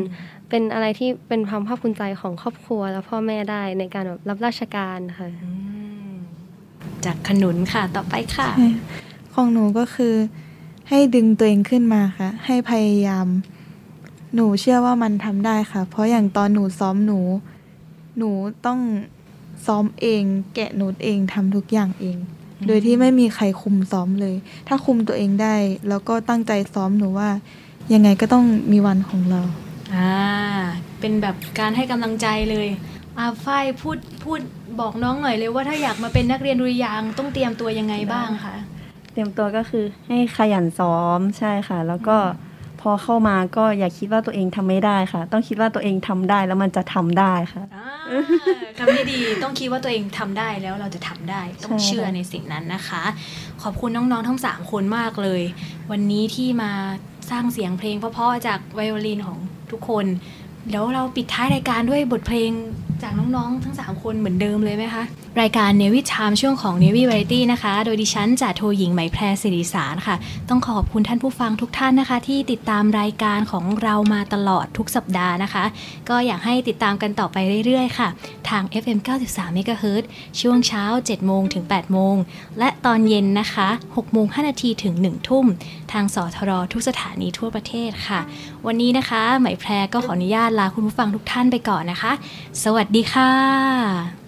เป็นอะไรที่เป็นความภาคภูมิใจของครอบครัว และพ่อแม่ได้ในการแบบรับราชการค่ะจากขนุนค่ะต่อไปค่ะ ของหนูก็คือ ให้ดึงตัวเองขึ้นมาค่ะ ให้พยายาม หนูเชื่อว่ามันทำได้ค่ะ เพราะอย่างตอนหนูซ้อมหนู หนูต้องซ้อมเอง แกะโน้ตเองทำทุกอย่างเอง โดยที่ไม่มีใครคุมซ้อมเลย ถ้าคุมตัวเองได้ แล้วก็ตั้งใจซ้อมหนูว่า ยังไงก็ต้องมีวันของเราอ่าเป็นแบบการให้กำลังใจเลยอาฝ้ายพูดพูดบอกน้องหน่อยเลยว่าถ้าอยากมาเป็นนักเรียนดุริยางค์ต้องเตรียมตัวยังไงบ้างคะเตรียมตัวก็คือให้ขยันซ้อมใช่ค่ะ แล้วก็ พอเข้ามาก็อย่าคิดว่าตัวเองทำไม่ได้ค่ะ ต้องคิดว่าตัวเองทำได้แล้วมันจะทำได้ค่ะอ่าคำนี้ดีต้องคิดว่าตัวเองทำได้แล้วเราจะทำได้ ต้องเชื่อในสิ่งนั้นนะคะ ขอบคุณน้องๆทั้ง 3 คนมากเลย วันนี้ที่มาสร้างเสียงเพลงเพราะๆจากไวโอลินของทุกคนเดี๋ยวเราปิดท้ายรายการด้วยบทเพลงจากน้องๆ ทั้ง 3 คนเหมือนเดิมเลยไหมคะ รายการเนวิชามช่วงของ n นวิ v a r i e t y นะคะ โดยดิฉันจ่าโทหญิงไหมแพรสิริสารค่ะ ต้องขอบคุณท่านผู้ฟังทุกท่านนะคะ ที่ติดตามรายการของเรามาตลอดทุกสัปดาห์นะคะ ก็อยากให้ติดตามกันต่อไปเรื่อยๆ ค่ะ ทาง FM 93 MHz ช่วงเช้า 7 โมงถึง 8 โมง และตอนเย็นนะคะ 6 โมง 5 นาทีถึง 1 ทุ่ม ทางสทรทุกสถานีทั่วประเทศค่ะ วันนี้นะคะไหมแพรก็ขออนุญาตลาคุณผู้ฟังทุกท่านไปก่อนนะคะ สวัสดีค่ะ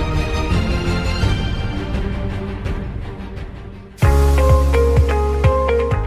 4584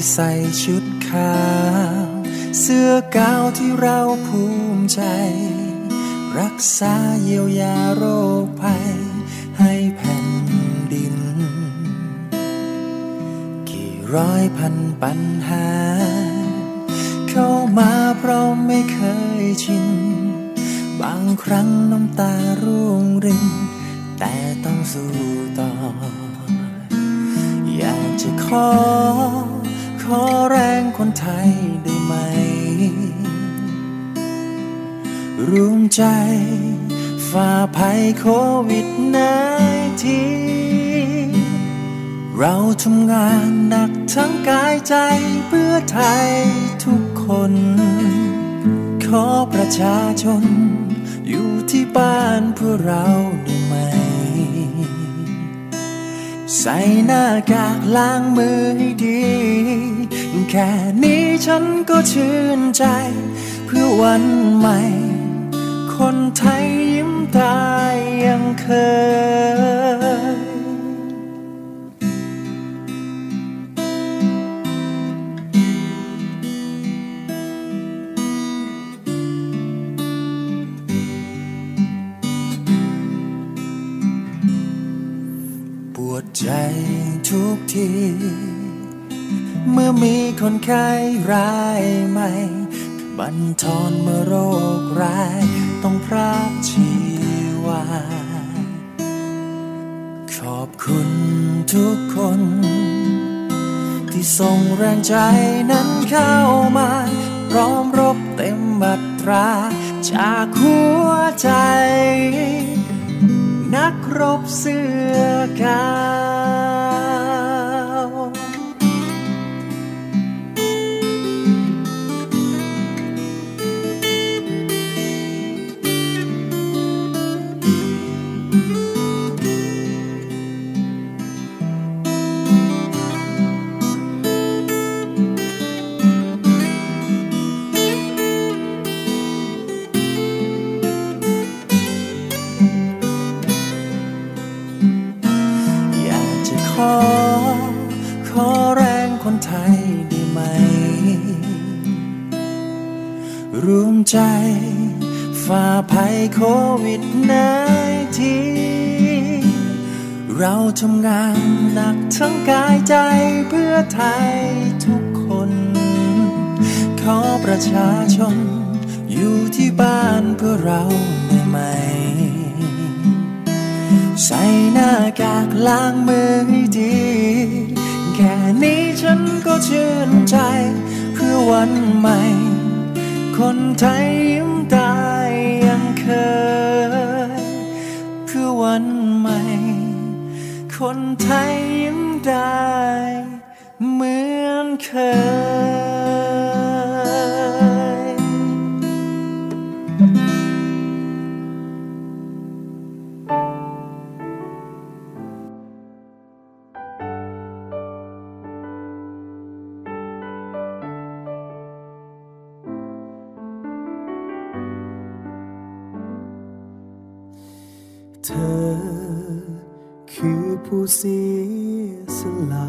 ที่ใส่ชุดขาว เสื้อกาวที่เราภูมิใจ รักษาเยียวยาโรคภัย ให้แผ่นดิน กี่ร้อยพันปัญหา เข้ามาเพราะไม่เคยชิน บางครั้งน้ำตาร่วงริน แต่ต้องสู้ต่ออยากจะขอ ขอแรงคนไทยได้ไหมร่วมใจฝ่าภัยโควิดนาทีเราทำงานหนักทั้งกายใจเพื่อไทยทุกคน ขอประชาชน อยู่ที่บ้านเพื่อเราได้ไหม ใส่หน้ากากล้างมือให้ดี แค่นี้ฉันก็ชื่นใจ เพื่อวันใหม่ คนไทยยิ้มตายยังเคย ใจทุกที เมื่อมีคนไข้รายใหม่ บันทอนเมื่อโรคร้าย ต้องพรากชีวา ขอบคุณทุกคน ที่ส่งแรงใจนั้นเข้ามาพร้อมรบเต็มบัตรา จากหัวใจ นักรบเสื้อกาว รวมใจฝ่าภัยโควิดนทีเราทำงานหนักทั้งกายใจเพื่อไทยทุกคน ขอประชาชน อยู่ที่บ้านเพื่อเราได้ไหม ใส่หน้ากากล้างมือให้ดี แค่นี้ฉันก็ชื่นใจ เพื่อวันใหม่ คนไทยยิ้มได้ยังเคยเพื่อวันใหม่ คนไทยยิ้มได้เหมือนเคย เสียสละ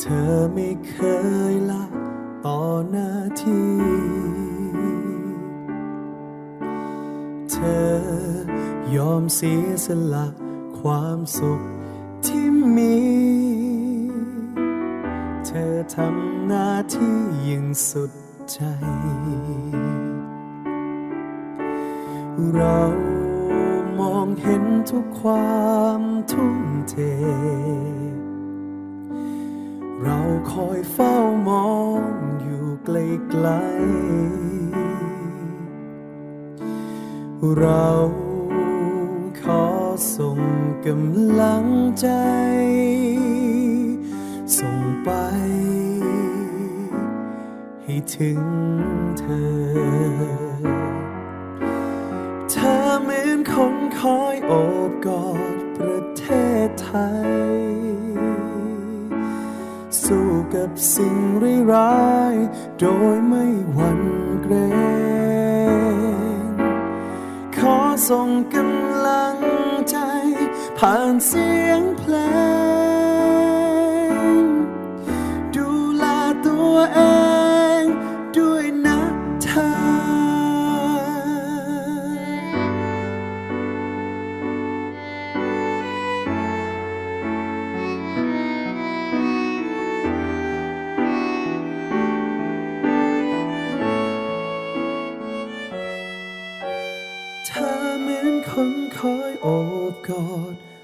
เธอไม่เคยละต่อหน้าที่ เธอยอมเสียสละความสุขที่มี เธอทำหน้าที่อย่างสุดใจ เรา องเห็นทุกความทุ่มเท เราคอยเฝ้ามองอยู่ไกลๆเราขอส่งกำลังใจ ส่งไป ให้ถึงเธอเธอ คนคอยโอบกอดประเทศไทย สู้กับสิ่งร้ายๆโดยไม่หวั่นเกรงขอส่งกำลังใจผ่านเสียงเพลง ดูแลตัวเอง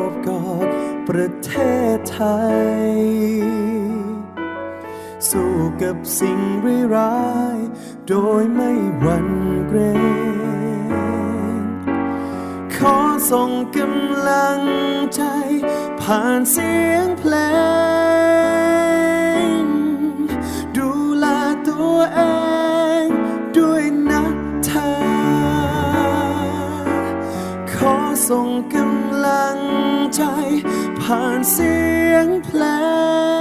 บ ประเทศไทย สู้กับสิ่งร้ายโดยไม่หวั่นเกรงขอส่งกำลังใจ ผ่านเสียงเพลง ดูแลตัวเองด้วยนะเธอ ขอส่งกำลังใจ ผ่านเสียงเพลง